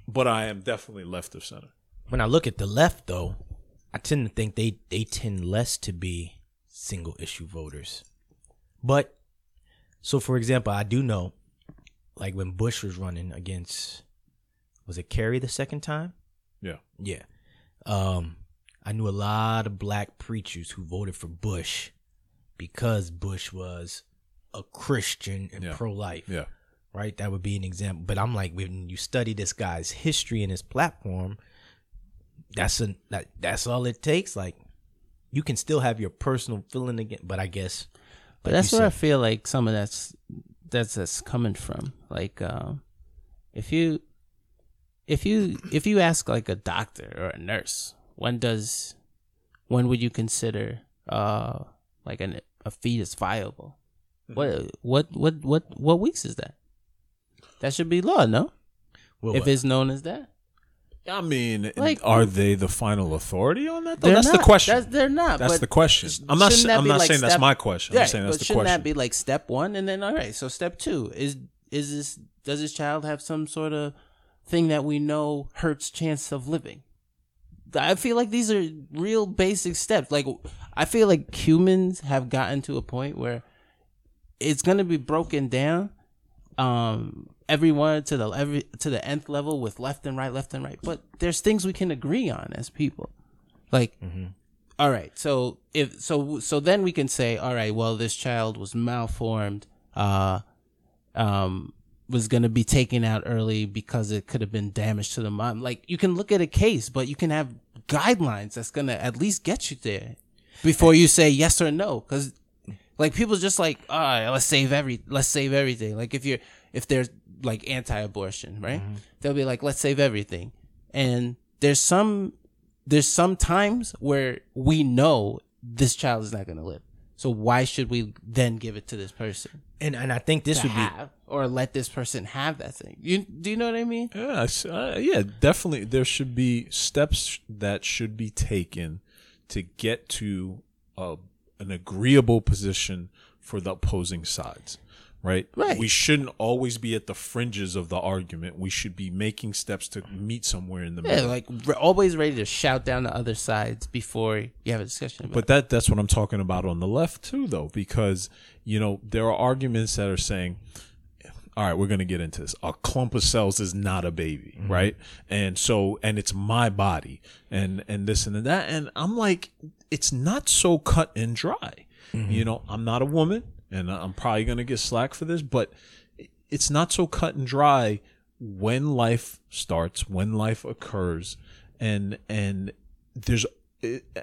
but I am definitely left of center. when I look at the left, though, I tend to think they they tend less to be single issue voters. But so, for example, I do know, like when Bush was running against, was it Kerry the second time? Yeah. Yeah. Um, I knew a lot of black preachers who voted for Bush because Bush was a Christian and Yeah. pro life Yeah. right? That would be an example. But I'm like, when you study this guy's history and his platform, that's a that that's all it takes. Like, you can still have your personal feeling again, but I guess. But like that's you where I feel like some of that's that's that's coming from. Like, um, if you if you if you ask like a doctor or a nurse, when does when would you consider uh like an, a fetus viable? What what what what what weeks is that? That should be law, no? Well, if what? it's known as that, I mean, Like- are they the final authority on that? Though? That's the question. That's, they're not. That's the question. I'm not. shouldn't I'm not like saying that's my question. I'm Right, saying that's the shouldn't question. that be like step one and then all right? So step two is is this does this child have some sort of thing that we know hurts chance of living? I feel like these are real basic steps. Like I feel like humans have gotten to a point where it's gonna be broken down, um, everyone to the every to the nth level with left and right, left and right. But there's things we can agree on as people, like all right so if so so then we can say all right well this child was malformed uh um was going to be taken out early because it could have been damage to the mom. Like you can look at a case but you can have guidelines that's going to at least get you there before you say yes or no. Cuz like people just like all right let's save every let's save everything. Like if you're if there's like anti-abortion right? Mm-hmm. They'll be like let's save everything. And there's some there's some times where we know this child is not going to live. So why should we then give it to this person and and I think this to would be or let this person have that thing? You do you know what I mean? Yeah, uh, yeah, definitely. There should be steps that should be taken to get to a, an agreeable position for the opposing sides. Right? Right. We shouldn't always be at the fringes of the argument. We should be making steps to meet somewhere in the Yeah, middle. like we're always ready to shout down the other sides before you have a discussion about. But that that's what I'm talking about on the left too, though, because you know there are arguments that are saying, "All right, we're going to get into this. A clump of cells is not a baby, mm-hmm. right? And so, and it's my body, and and this and that, and I'm like, it's not so cut and dry. Mm-hmm. You know, I'm not a woman, and I'm probably going to get slack for this, but it's not so cut and dry when life starts, when life occurs, and and there's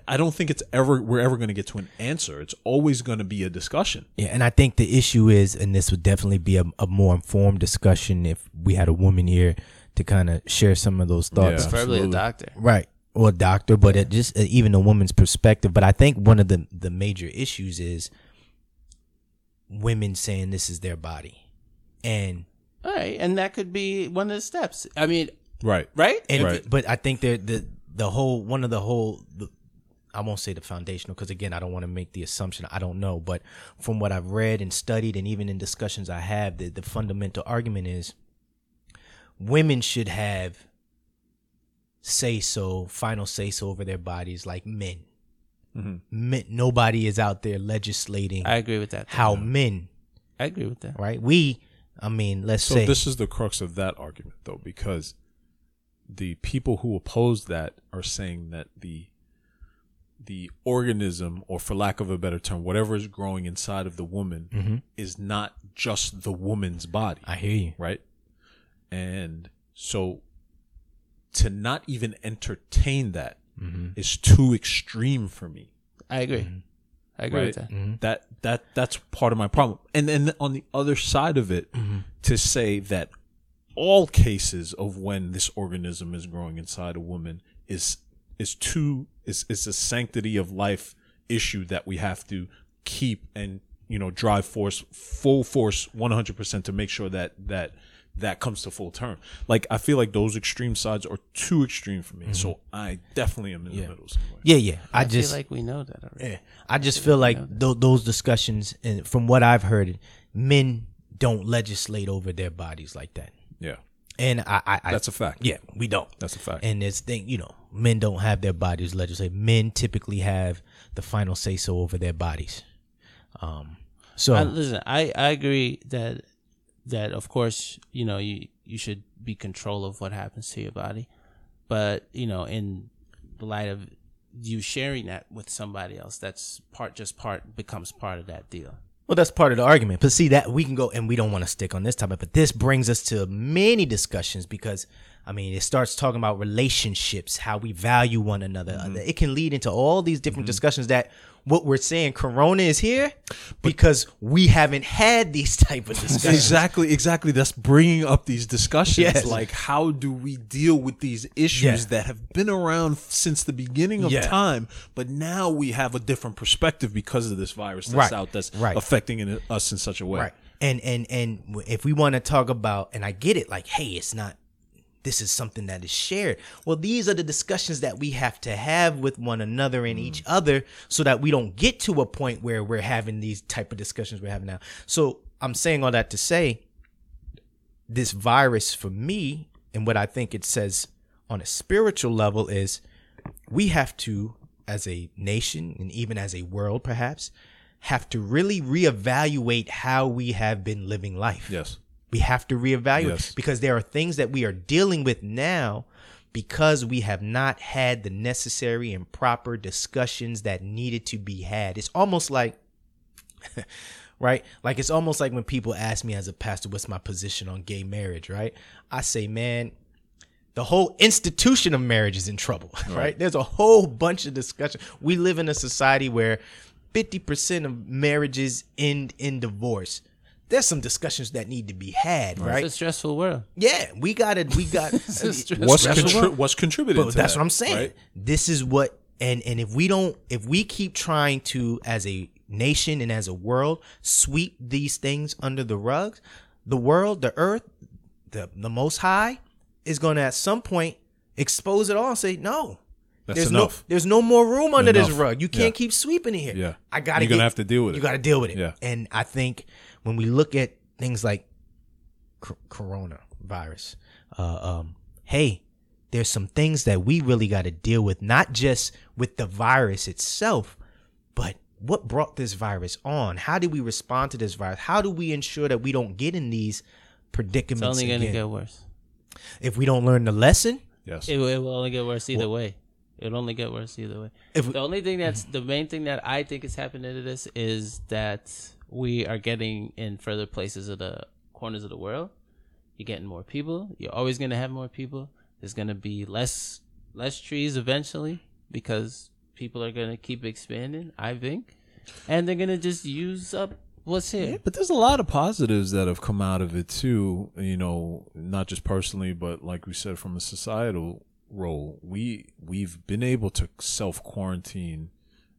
I don't think it's ever we're ever going to get to an answer. It's always going to be a discussion. Yeah, and I think the issue is, and this would definitely be a, a more informed discussion if we had a woman here to kind of share some of those thoughts. Yeah. Preferably a doctor. Right. Or a doctor, but it just uh, even a woman's perspective. But I think one of the the major issues is women saying this is their body, and All right, and that could be one of the steps. I mean, Right. right? and Right. but I think the the the whole one of the whole the, I won't say the foundational because again I don't want to make the assumption I don't know, but from what I've read and studied and even in discussions I have, the the fundamental argument is women should have say so, final say so over their bodies like men. Mm-hmm. Men, nobody is out there legislating I agree with that. how mm-hmm. men, I agree with that. right? We, I mean, let's So say this is the crux of that argument, though, because the people who oppose that are saying that the the organism, or for lack of a better term, whatever is growing inside of the woman, mm-hmm. is not just the woman's body, I hear you. right? And so to not even entertain that is too extreme for me I agree. I agree right? with that. Mm-hmm. That that that's part of my problem. And then on the other side of it, Mm-hmm. to say that all cases of when this organism is growing inside a woman is is too is is a sanctity of life issue that we have to keep and you know drive force full force 100% to make sure that that that comes to full term. Like I feel like those extreme sides are too extreme for me. So I definitely am in the middle somewhere. Mm-hmm. Yeah, yeah. I, I, just feel like we know that already. Yeah. I just feel like th- those discussions, and from what I've heard, men don't legislate over their bodies like that. Yeah. And I, I, I That's a fact. yeah, we don't. That's a fact. And this thing, you know, men don't have their bodies legislate. Men typically have the final say so over their bodies. Um, so I, listen, I, I agree that that of course you know you you should be control of what happens to your body, but you know in the light of you sharing that with somebody else, that's part just part becomes part of that deal. Well, that's part of the argument. But see that we can go, and we don't want to stick on this topic, but this brings us to many discussions because, I mean, it starts talking about relationships, how we value one another. Mm-hmm. It can lead into all these different discussions that what we're saying, Corona is here because we haven't had these type of discussions. Exactly, exactly. That's bringing up these discussions. Yes. Like, how do we deal with these issues Yeah. that have been around since the beginning of Yeah. time, but now we have a different perspective because of this virus that's Right, out that's right. affecting in- us in such a way. Right. And and and if we want to talk about, and I get it, like, hey, it's not. This is something that is shared. Well, these are the discussions that we have to have with one another and each mm. other, so that we don't get to a point where we're having these type of discussions we're having now. So I'm saying all that to say, this virus for me, and what I think it says on a spiritual level is, we have to, as a nation and even as a world, perhaps, have to really reevaluate how we have been living life. Yes. We have to reevaluate Yes. because there are things that we are dealing with now because we have not had the necessary and proper discussions that needed to be had. It's almost like right? Like it's almost like when people ask me as a pastor what's my position on gay marriage, right? I say, man, the whole institution of marriage is in trouble, right? There's a whole bunch of discussion. We live in a society where 50% of marriages end in divorce. There's some discussions that need to be had, right? It's a stressful world. Yeah, we got it. We got It's stressful. What's, That's contri- what- what's contributed but to that's that, what I'm saying. right? This is what and and if we don't if we keep trying to as a nation and as a world sweep these things under the rugs, the world, the earth, the the most high is going to at some point expose it all and say, "No. That's there's enough. no there's no more room under this rug. You can't Yeah. keep sweeping it here. Yeah. I got to You're gonna have to deal with You it. You got to deal with it. Yeah. And I think when we look at things like cor- coronavirus, uh, um, hey, there's some things that we really got to deal with, not just with the virus itself, but what brought this virus on? How do we respond to this virus? How do we ensure that we don't get in these It's predicaments only going to again? get worse. if we don't learn the lesson, Yes. It, will- it will only get worse either way. It'll only get worse either way. If we- the only thing that's the main thing that I think is happening to this is that we are getting in further places of the corners of the world. You're getting more people. You're always going to have more people. There's going to be less less trees eventually because people are gonna keep expanding. I think, and they're gonna just use up what's here. Yeah, but there's a lot of positives that have come out of it too. You know, not just personally, but like we said, from a societal role, we we've been able to self quarantine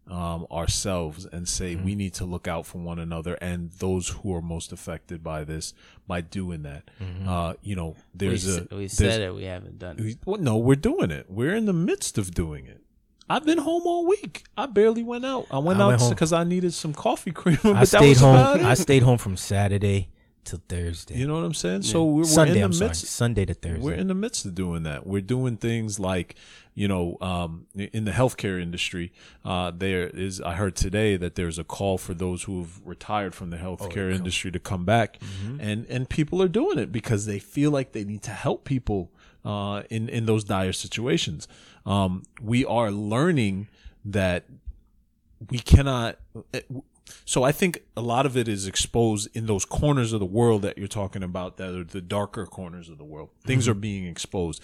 um, ourselves and say Mm-hmm. we need to look out for one another and those who are most affected by this by doing that. Uh, you know, Mm-hmm. We, there's s- a we there's- said it. We haven't done it. we, well, no, we're doing it. We're in the midst of doing it. I've been home all week. I barely went out. I went I out because I needed some coffee cream. But I that stayed was home. about it. I stayed home from Saturday till Thursday. You know what I'm saying? So we're, we're Sunday, in the I'm sorry. midst. Sunday to Thursday. We're in the midst of doing that. We're doing things like, you know, um, in the healthcare industry, uh, there is. I heard today that there's a call for those who have retired from the healthcare industry to come back, and and people are doing it because they feel like they need to help people uh, in in those dire situations. Um, we are learning that we cannot so i think a lot of it is exposed in those corners of the world that you're talking about that are the darker corners of the world. Things mm-hmm. are being exposed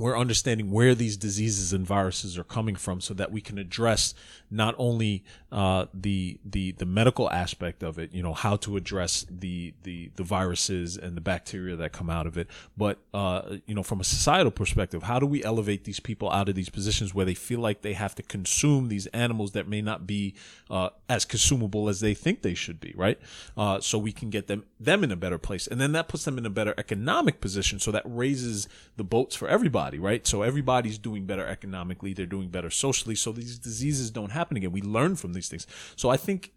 we're understanding where these diseases and viruses are coming from so that we can address not only uh, the the the medical aspect of it you know how to address the the the viruses and the bacteria that come out of it but uh, you know from a societal perspective how do we elevate these people out of these positions where they feel like they have to consume these animals that may not be uh, as consumable as they think they should be right? Uh, so we can get them them in a better place. And then that puts them in a better economic position so that raises the boats for everybody right so everybody's doing better economically they're doing better socially so these diseases don't happen again we learn from these things so i think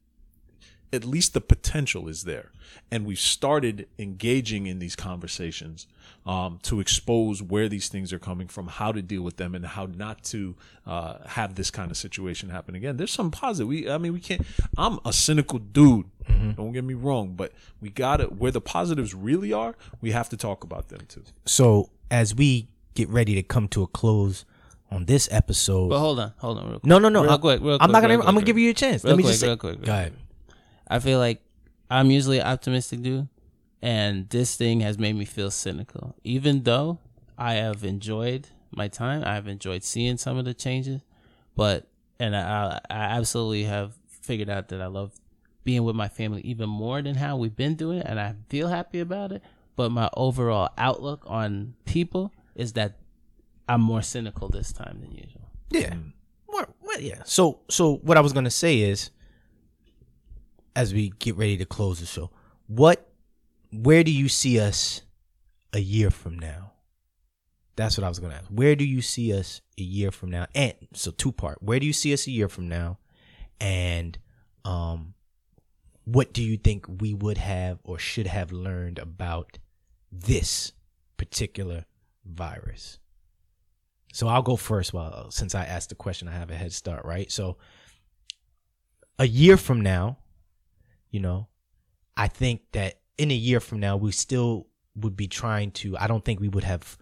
at least the potential is there. And we've started engaging in these conversations um, to expose where these things are coming from, how to deal with them, and how not to uh, have this kind of situation happen again. There's some positive. We, I mean, we can't. I'm a cynical dude. Don't get me wrong, but we gotta where the positives really are. We have to talk about them too. so as we get ready to come to a close on this episode, But hold on, hold on, real quick. no, no, no, real I, quick, real I'm not gonna. real I'm gonna give you a chance. Let me quick, just say, real quick, real go ahead. I feel like I'm usually optimistic dude, and this thing has made me feel cynical. Even though I have enjoyed my time, I have enjoyed seeing some of the changes, but and I, I absolutely have figured out that I love being with my family even more than how we've been doing it, and I feel happy about it. But my overall outlook on people is that I'm more cynical this time than usual. Yeah. Well, well, yeah. So, so what I was gonna say is, as we get ready to close the show, what, where do you see us a year from now? That's what I was gonna ask. Where do you see us a year from now? And so two part. Where do you see us a year from now? And um, what do you think we would have or should have learned about this particular virus? So I'll go first. Well, since I asked the question, I have a head start, right? So a year from now, you know, I think that in a year from now, we still would be trying to. I don't think we would have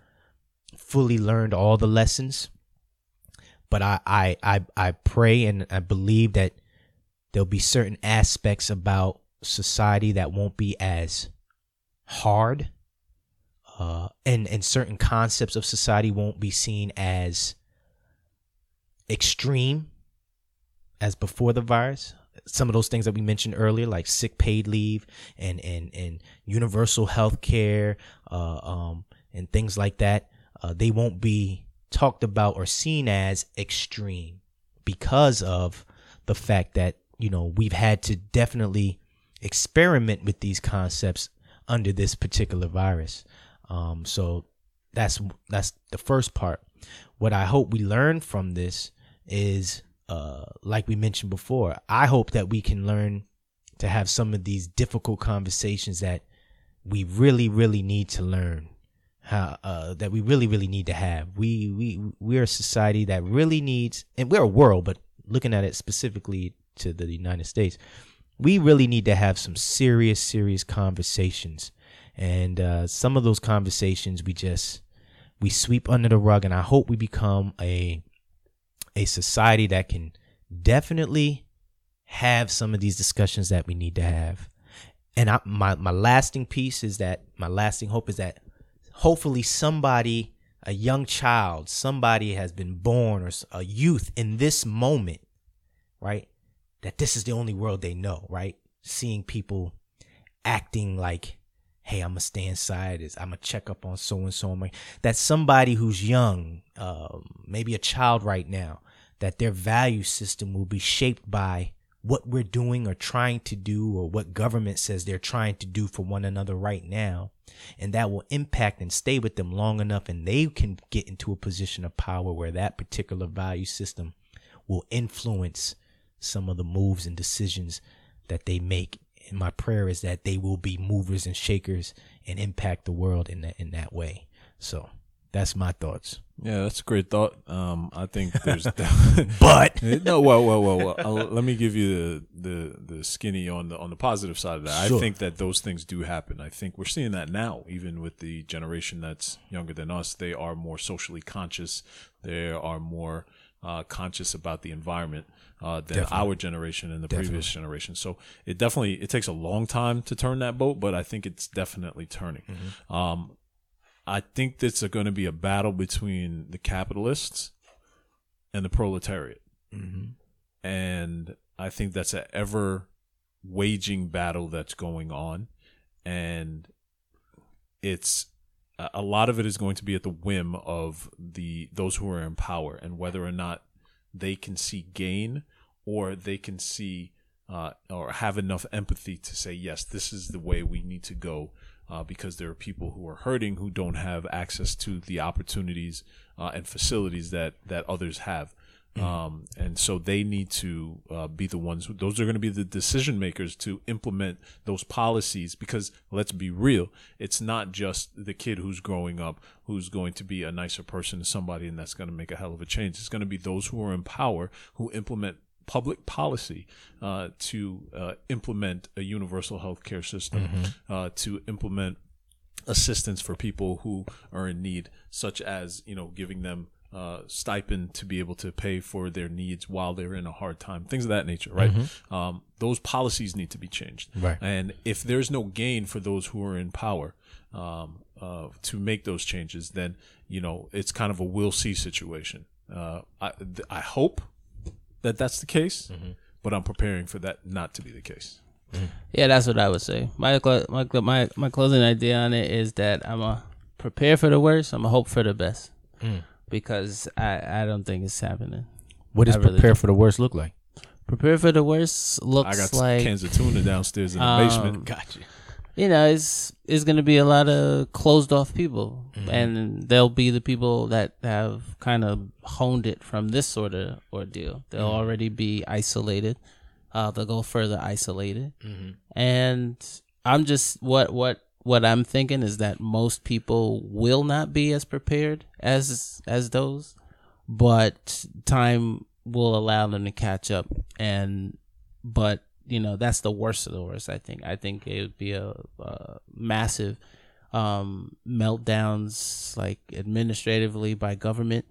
fully learned all the lessons, but I I I, I pray and I believe that there'll be certain aspects about society that won't be as hard uh, and and certain concepts of society won't be seen as extreme as before the virus. Some of those things that we mentioned earlier, like sick paid leave and and and universal health care, uh, um, and things like that, uh, they won't be talked about or seen as extreme because of the fact that you know we've had to definitely experiment with these concepts under this particular virus. Um, so that's that's the first part. What I hope we learn from this is, uh, like we mentioned before, I hope that we can learn to have some of these difficult conversations that we really, really need to learn. How uh, that we really, really need to have. We we we're a society that really needs, and we're a world, but looking at it specifically to the United States, we really need to have some serious, serious conversations. And uh, some of those conversations we just we sweep under the rug, and I hope we become a a society that can definitely have some of these discussions that we need to have. And I, my my lasting piece is that my lasting hope is that hopefully somebody a young child, somebody has been born or a youth in this moment, right? That this is the only world they know, right? Seeing people acting like, hey, I'm gonna stay inside. Is I'm gonna check up on so and so. That somebody who's young, um, maybe a child right now, that their value system will be shaped by what we're doing or trying to do or what government says they're trying to do for one another right now and that will impact and stay with them long enough and they can get into a position of power where that particular value system will influence some of the moves and decisions that they make and my prayer is that they will be movers and shakers and impact the world in that in that way so that's my thoughts Yeah, that's a great thought. Um, I think there's but no. Well, well, well, well. I'll, let me give you the, the the skinny on the on the positive side of that. Sure. I think that those things do happen. I think we're seeing that now, even with the generation that's younger than us. They are more socially conscious. They are more uh, conscious about the environment uh, than Definitely. our generation and the previous generation. So it definitely it takes a long time to turn that boat, but I think it's definitely turning. Um, I think this is going to be a battle between the capitalists and the proletariat. And I think that's an ever waging battle that's going on. And it's a a lot of it is going to be at the whim of the those who are in power and whether or not they can see gain or they can see uh, or have enough empathy to say yes this is the way we need to go uh, because there are people who are hurting who don't have access to the opportunities uh, and facilities that that others have. Um, and so they need to uh, be the ones who, those are going to be the decision makers to implement those policies because let's be real it's not just the kid who's growing up who's going to be a nicer person to somebody and that's going to make a hell of a change. It's going to be those who are in power who implement public policy uh, to uh, implement a universal health care system uh, to implement assistance for people who are in need, such as you know giving them uh, stipend to be able to pay for their needs while they're in a hard time, things of that nature, right? Um, those policies need to be changed, Right. And if there's no gain for those who are in power um, uh, to make those changes, then you know it's kind of a we'll see situation. Uh, I th- I hope that that's the case, mm-hmm. but I'm preparing for that not to be the case. Mm-hmm. Yeah, that's what I would say. My clo- my clo- my my closing idea on it is that I'm a prepare for the worst. I'm a hope for the best mm. because I I don't think it's happening. what does really prepare for the worst look like Prepare for the worst looks I got like cans of tuna downstairs in the Um, basement. gotcha you know, it's it's gonna be a lot of closed off people, Mm-hmm. and they'll be the people that have kind of honed it from this sort of ordeal. They'll Mm-hmm. already be isolated. Uh, they'll go further isolated, Mm-hmm. and I'm just what what what I'm thinking is that most people will not be as prepared as as those, but time will allow them to catch up, and but you know that's the worst of the worst. I think. I think it would be a, a massive um, meltdowns, like administratively by government,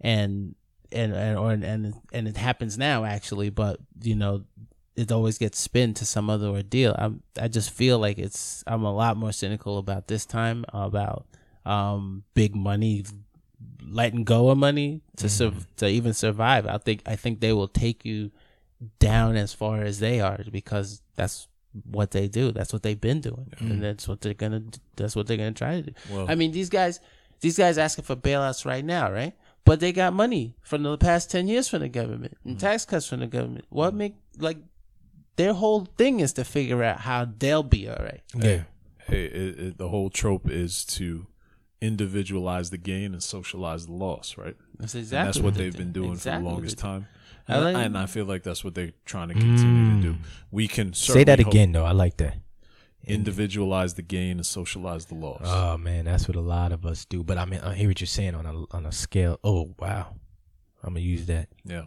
and and and or, and and it happens now actually. But you know, it always gets spin to some other ordeal. I'm I just feel like it's I'm a lot more cynical about this time about um big money letting go of money to sur- to even survive. I think I think they will take you down as far as they are because that's what they do. That's what they've been doing, and that's what they're gonna. That's what they're gonna try to do. Well- I mean, these guys, these guys asking for bailouts right now, right? But they got money from the past ten years from the government and mm-hmm. tax cuts from the government. What make like their whole thing is to figure out how they'll be all right. yeah Hey, it, it, the whole trope is to individualize the gain and socialize the loss, right? That's And exactly that's what they they've do. been doing Exactly for the longest time. I And, like- and I feel like that's what they're trying to continue to do. Mm. We can say that again though i like that Individualize the gain and socialize the loss. Oh man, that's what a lot of us do. But I mean, I hear what you're saying on a on a scale. Oh wow, I'm gonna use that. yeah,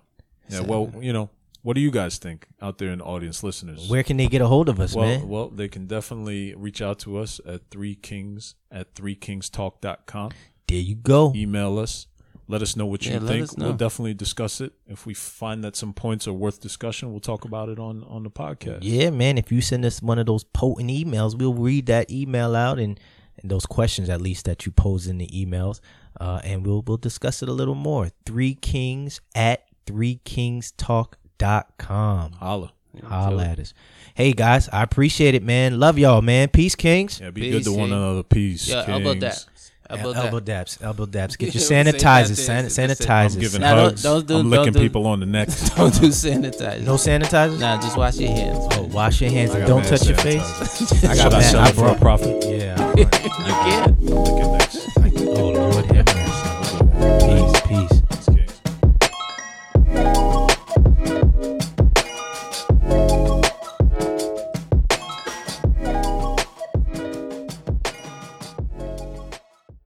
yeah. Well, you know, what do you guys think out there in the audience, listeners? Where can they get a hold of us, well, man? well, they can definitely reach out to us at three kings at three kingstalk.com. There you go. Email us. Let us know what you Yeah, think. We'll definitely discuss it. If we find that some points are worth discussion, we'll talk about it on on the podcast. Yeah, man. If you send us one of those potent emails, we'll read that email out and and those questions at least that you pose in the emails, uh, and we'll we'll discuss it a little more. Three Kings at three kings threekingstalk.com. Holla. Holla at us. Hey guys, I appreciate it, man. Love y'all, man. Peace, Kings. Yeah, be Peace, good to one another. Peace. Yeah, elbow Kings. dap. Elbow elbow dap. dabs, elbow dabs. Get your You know what I'm saying? sanitizers, That's san- it. That's it. sanitizers. I'm giving Nah, don't- hugs. don't do- I'm don't licking do- people on the neck. Don't do sanitizer. no sanitizers. Nah, just wash your hands. Oh, wash your hands I and got don't mad touch your face. sanitizer. I Should got I mad. sell I it for a brought- profit? Yeah. You can. I'm licking